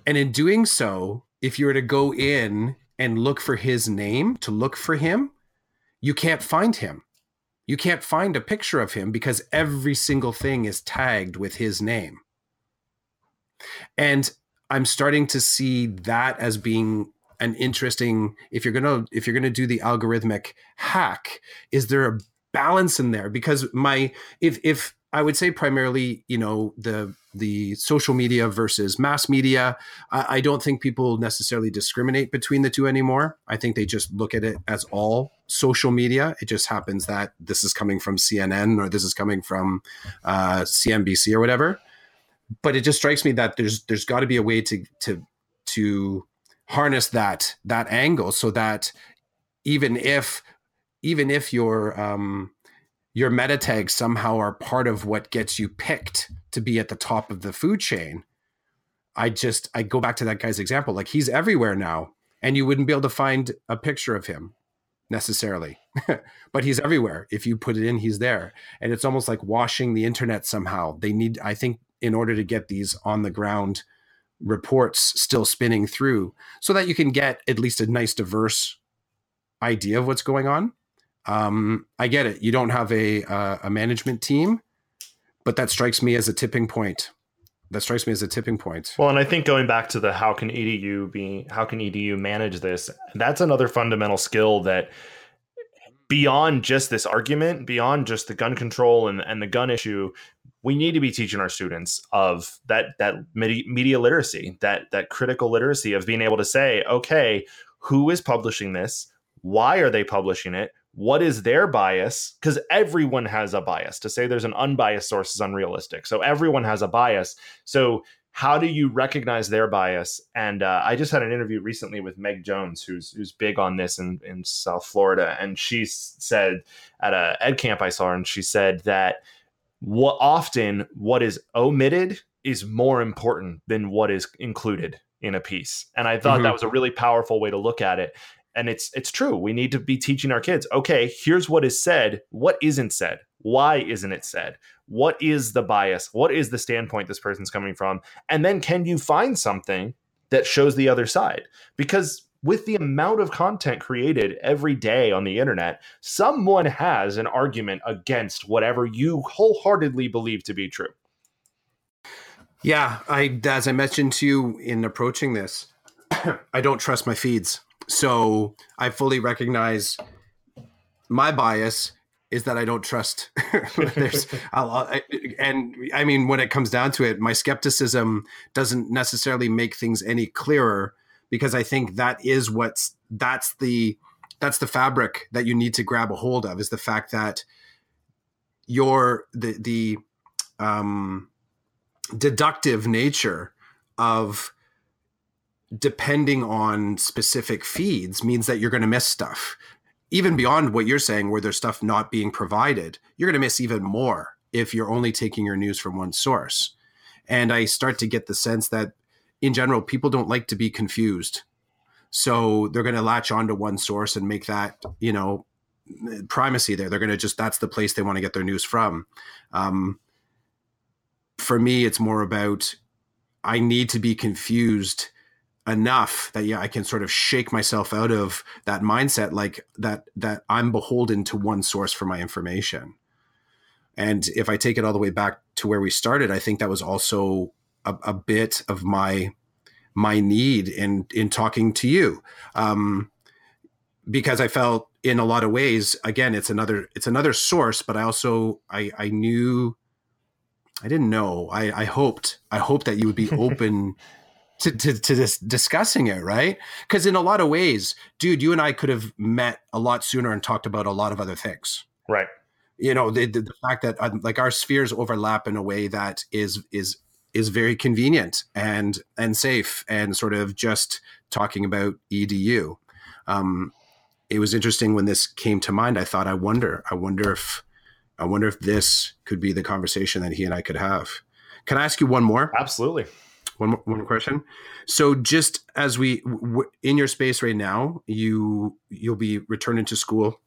And in doing so, if you were to go in and look for his name, to look for him, you can't find him. You can't find a picture of him because every single thing is tagged with his name. And I'm starting to see that as being an interesting if you're going to if you're going to do the algorithmic hack is there a balance in there because my if if I would say primarily, you know, the the social media versus mass media. I, I, don't think people necessarily discriminate between the two anymore. I think they just look at it as all social media. It just happens that this is coming from CNN or this is coming from uh, CNBC or whatever. But it just strikes me that there's there's got to be a way to to to harness that that angle so that even if even if you're um, your meta tags somehow are part of what gets you picked to be at the top of the food chain i just i go back to that guy's example like he's everywhere now and you wouldn't be able to find a picture of him necessarily. But he's everywhere. If you put it in he's there. And it's almost like washing the internet somehow. They need i think in order to get these on the ground reports still spinning through so that you can get at least a nice diverse idea of what's going on. Um, I get it. You don't have a uh, a management team, but that strikes me as a tipping point. That strikes me as a tipping point. Well, and I think going back to the how can edu be how can edu manage this? That's another fundamental skill that beyond just this argument, beyond just the gun control and, and the gun issue, we need to be teaching our students of that that media literacy, that that critical literacy of being able to say, okay, who is publishing this? Why are they publishing it? What is their bias? Because everyone has a bias. To say there's an unbiased source is unrealistic. So everyone has a bias. So how do you recognize their bias? And uh, i just had an interview recently with meg jones who's who's big on this in, in south florida. And she said at a ed camp i saw her and she said that what often what is omitted is more important than what is included in a piece. And i thought mm-hmm. that was a really powerful way to look at it and it's it's true. We need to be teaching our kids okay here's what is said. What isn't said? Why isn't it said? What is the bias? What is the standpoint this person's coming from? And then can you find something that shows the other side? Because with the amount of content created every day on the internet someone has an argument against whatever you wholeheartedly believe to be true. Yeah i as i mentioned to you in approaching this i don't trust my feeds so I fully recognize my bias is that I don't trust. There's a lot, and I mean, when it comes down to it, my skepticism doesn't necessarily make things any clearer because I think that is what's that's the that's the fabric that you need to grab a hold of is the fact that your the the um, deductive nature of depending on specific feeds means that you're going to miss stuff. Even beyond what you're saying, where there's stuff not being provided, you're going to miss even more if you're only taking your news from one source. And I start to get the sense that, in general, people don't like to be confused. So they're going to latch onto one source and make that, you know, primacy there. They're going to just that's the place they want to get their news from. Um, for me, it's more about I need to be confused enough that yeah, I can sort of shake myself out of that mindset, like that that I'm beholden to one source for my information. And if I take it all the way back to where we started, I think that was also a, a bit of my my need in in talking to you. Um, because I felt in a lot of ways, again, it's another it's another source, but I also I I knew I didn't know. I I hoped I hoped that you would be open to to, to this discussing it, right? Because in a lot of ways, dude, you and I could have met a lot sooner and talked about a lot of other things. Right. You know, the the, the fact that uh, like our spheres overlap in a way that is is is very convenient and and safe and sort of just talking about edu um, it was interesting when this came to mind. I thought, I wonder, I wonder if, I wonder if this could be the conversation that he and I could have. Can I ask you one more? Absolutely. One more, one question. So, just as we w- in your space right now, you you'll be returning to school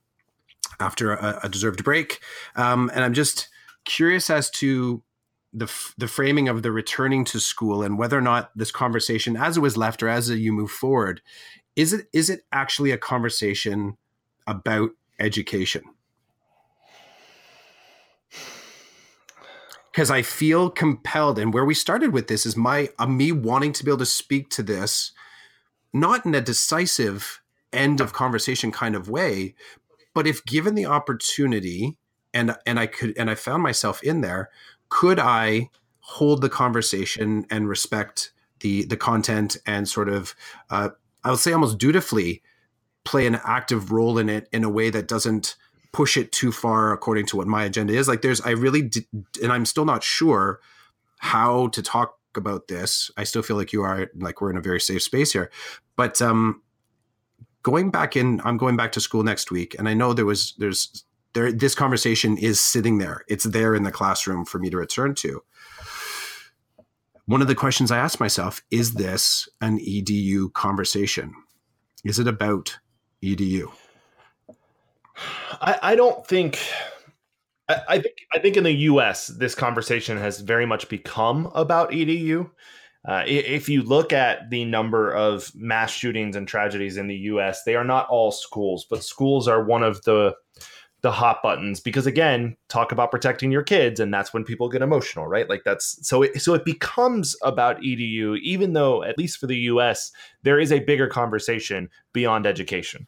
after a, a deserved break, um, and I'm just curious as to the the framing of the returning to school and whether or not this conversation, as it was left or as you move forward, is it is it actually a conversation about education? Because I feel compelled, and where we started with this is my uh, me wanting to be able to speak to this, not in a decisive end of conversation kind of way, but if given the opportunity, and and I could and I found myself in there, could I hold the conversation and respect the the content and sort of uh, I would say almost dutifully play an active role in it in a way that doesn't push it too far according to what my agenda is. Like there's, I really, did, and I'm still not sure how to talk about this. I still feel like you are, like we're in a very safe space here. But um, going back in, I'm going back to school next week, and I know there was, there's, there, this conversation is sitting there. It's there in the classroom for me to return to one of the questions I ask myself is this an EDU conversation? Is it about EDU? I, I don't think. I, I think I think in the U.S. this conversation has very much become about EDU. Uh, if you look at the number of mass shootings and tragedies in the U.S., they are not all schools, but schools are one of the the hot buttons because again talk about protecting your kids and that's when people get emotional right like that's so it so it becomes about edu even though at least for the us there is a bigger conversation beyond education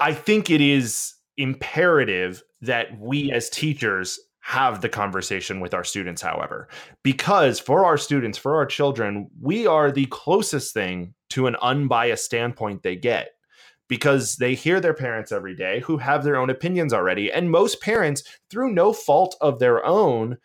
i think it is imperative that we as teachers have the conversation with our students however because for our students for our children we are the closest thing to an unbiased standpoint they get because they hear their parents every day who have their own opinions already. And most parents, through no fault of their own,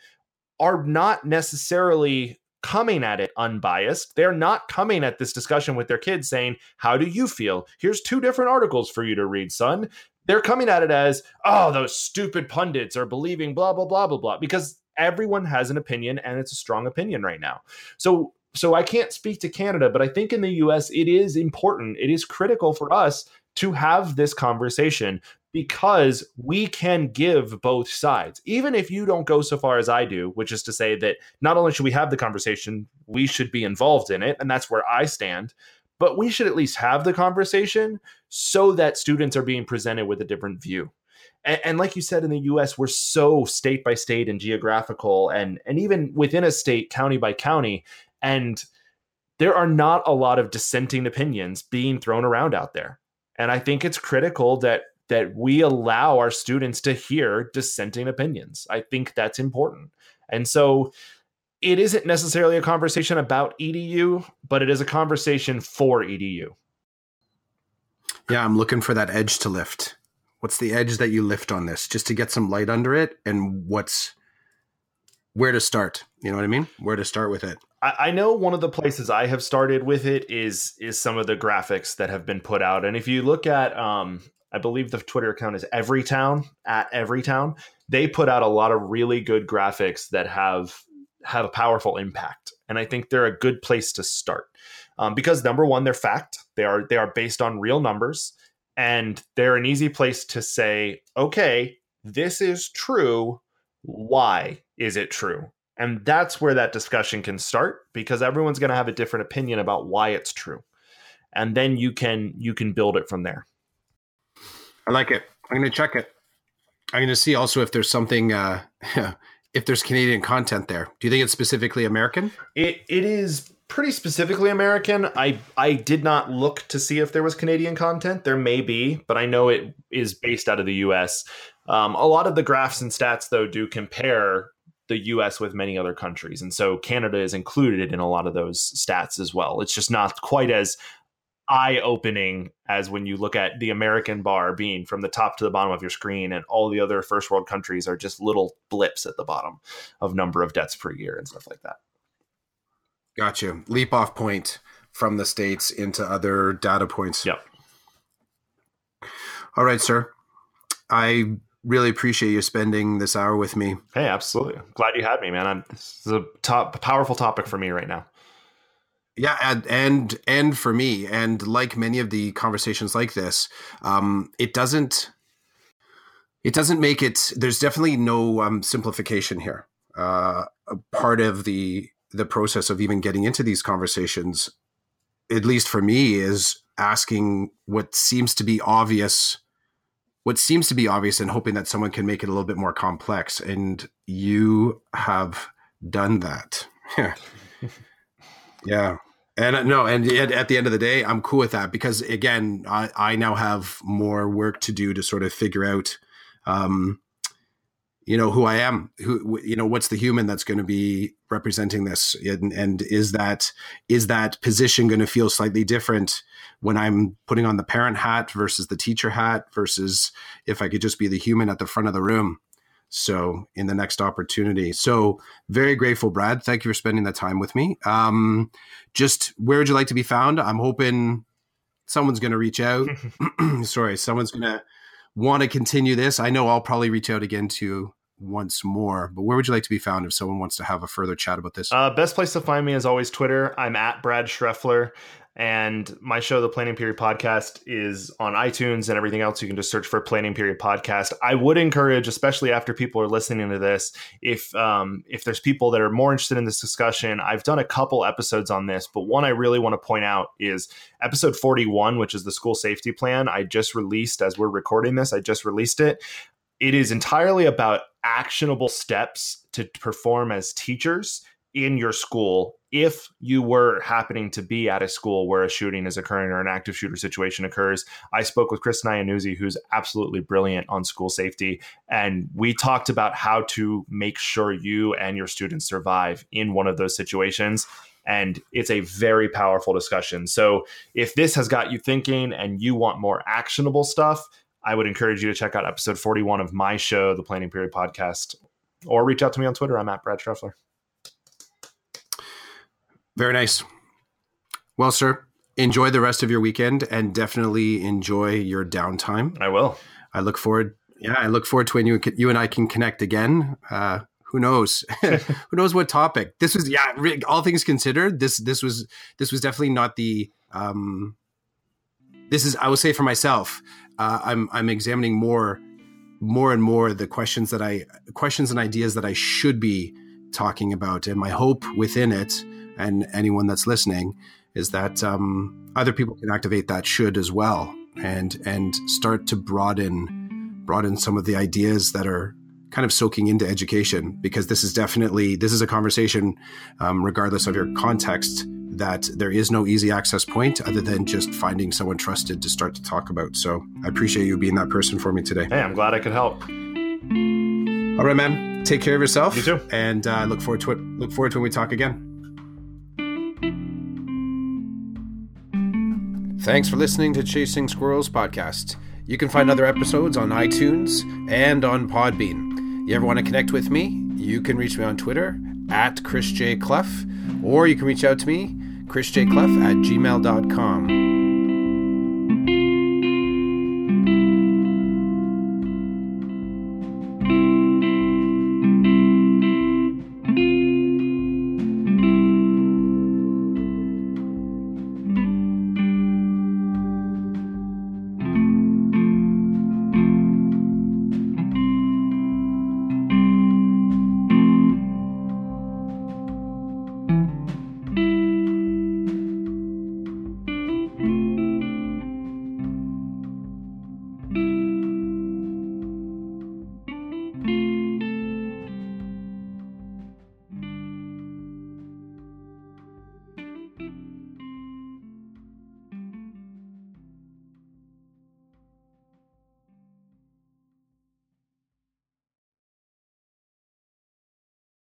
are not necessarily coming at it unbiased. They're not coming at this discussion with their kids saying, How do you feel? Here's two different articles for you to read, son. They're coming at it as, Oh, those stupid pundits are believing blah, blah, blah, blah, blah, because everyone has an opinion and it's a strong opinion right now. So so I can't speak to Canada, but I think in the US, it is important, it is critical for us to have this conversation because we can give both sides. Even if you don't go so far as I do, which is to say that not only should we have the conversation, we should be involved in it. And that's where I stand. But we should at least have the conversation so that students are being presented with a different view. And, and, like you said in the US, we're so state by state and geographical and, and even within a state, county by county, and there are not a lot of dissenting opinions being thrown around out there. And I think it's critical that that we allow our students to hear dissenting opinions. I think that's important. And so it isn't necessarily a conversation about EDU, but it is a conversation for EDU. Yeah, I'm looking for that edge to lift. What's the edge that you lift on this just to get some light under it and what's where to start? You know what I mean? Where to start with it? I, know one of the places I have started with it is is some of the graphics that have been put out, and if you look at, um, I believe the Twitter account is Everytown at Everytown. They put out a lot of really good graphics that have have a powerful impact, and I think they're a good place to start um, because number one, they're fact. They are they are based on real numbers. and they're an easy place to say, okay, this is true. Why is it true? And that's where that discussion can start because everyone's going to have a different opinion about why it's true. And then you can you can build it from there. I like it. I'm going to check it. I'm going to see also if there's something uh if there's Canadian content there. Do you think it's specifically American? It it is pretty specifically American. I I did not look to see if there was Canadian content. There may be, but I know it is based out of the U.S. Um, a lot of the graphs and stats, though, do compare the US with many other countries. And so Canada is included in a lot of those stats as well. It's just not quite as eye opening as when you look at the American bar being from the top to the bottom of your screen, and all the other first world countries are just little blips at the bottom of number of deaths per year and stuff like that. Gotcha. Leap off point from the States into other data points. Yep. All right, sir. I really appreciate you spending this hour with me. Hey, absolutely. Glad you had me, man. I'm, this is a top, powerful topic for me right now. Yeah, and and and for me, and like many of the conversations like this, um, it doesn't it doesn't make it. There's definitely no um, simplification here. Uh, part of the the process of even getting into these conversations, at least for me, is asking what seems to be obvious what seems to be obvious and hoping that someone can make it a little bit more complex. And you have done that. Yeah. Yeah. And uh, no, and at, the end of the day, I'm cool with that because again, I, I now have more work to do to sort of figure out, um, you know, who I am, who, you know, what's the human that's going to be representing this. And, and is that, is that position going to feel slightly different when I'm putting on the parent hat versus the teacher hat versus if I could just be the human at the front of the room. So in the next opportunity. So very grateful, Brad. Thank you for spending that time with me. Um, just where would you like to be found? I'm hoping someone's going to reach out. Sorry, someone's going to want to continue this. I know I'll probably reach out again to once more. But where would you like to be found if someone wants to have a further chat about this? Uh, best place to find me is always Twitter. I'm at Brad Schreffler. And my show, the Planning Period Podcast, is on iTunes and everything else. You can just search for Planning Period Podcast. I would encourage, especially after people are listening to this, if um, if there's people that are more interested in this discussion, I've done a couple episodes on this, but one I really want to point out is episode 41, which is the school safety plan. I just released as we're recording this. I just released it. It is entirely about actionable steps to perform as teachers in your school if you were happening to be at a school where a shooting is occurring or an active shooter situation occurs. I spoke with Chris Nyanuzzi, who's absolutely brilliant on school safety, and we talked about how to make sure you and your students survive in one of those situations. And it's a very powerful discussion. So, if this has got you thinking and you want more actionable stuff, I would encourage you to check out episode 41 of my show, the Planning Period Podcast, or reach out to me on Twitter. I'm at Brad Schreffler. Very nice. Well, sir, enjoy the rest of your weekend and definitely enjoy your downtime. I will. I look forward. Yeah, I look forward to when you you and I can connect again. Uh, who knows? who knows what topic? This was yeah. All things considered, this this was this was definitely not the. Um, this is I will say for myself. Uh, I'm I'm examining more more and more the questions that I questions and ideas that I should be talking about, and my hope within it and anyone that's listening is that um, other people can activate that should as well and and start to broaden broaden some of the ideas that are kind of soaking into education because this is definitely this is a conversation um, regardless of your context that there is no easy access point other than just finding someone trusted to start to talk about. So i appreciate you being that person for me today. Hey i'm glad i could help. All right man. Take care of yourself. You too. And uh, look forward to it look forward to when we talk again Thanks for listening to Chasing Squirrels podcast. You can find other episodes on iTunes and on Podbean. You ever want to connect with me? You can reach me on Twitter at Chris J. Clough, or you can reach out to me, Chris J. chrisjclough at gmail.com.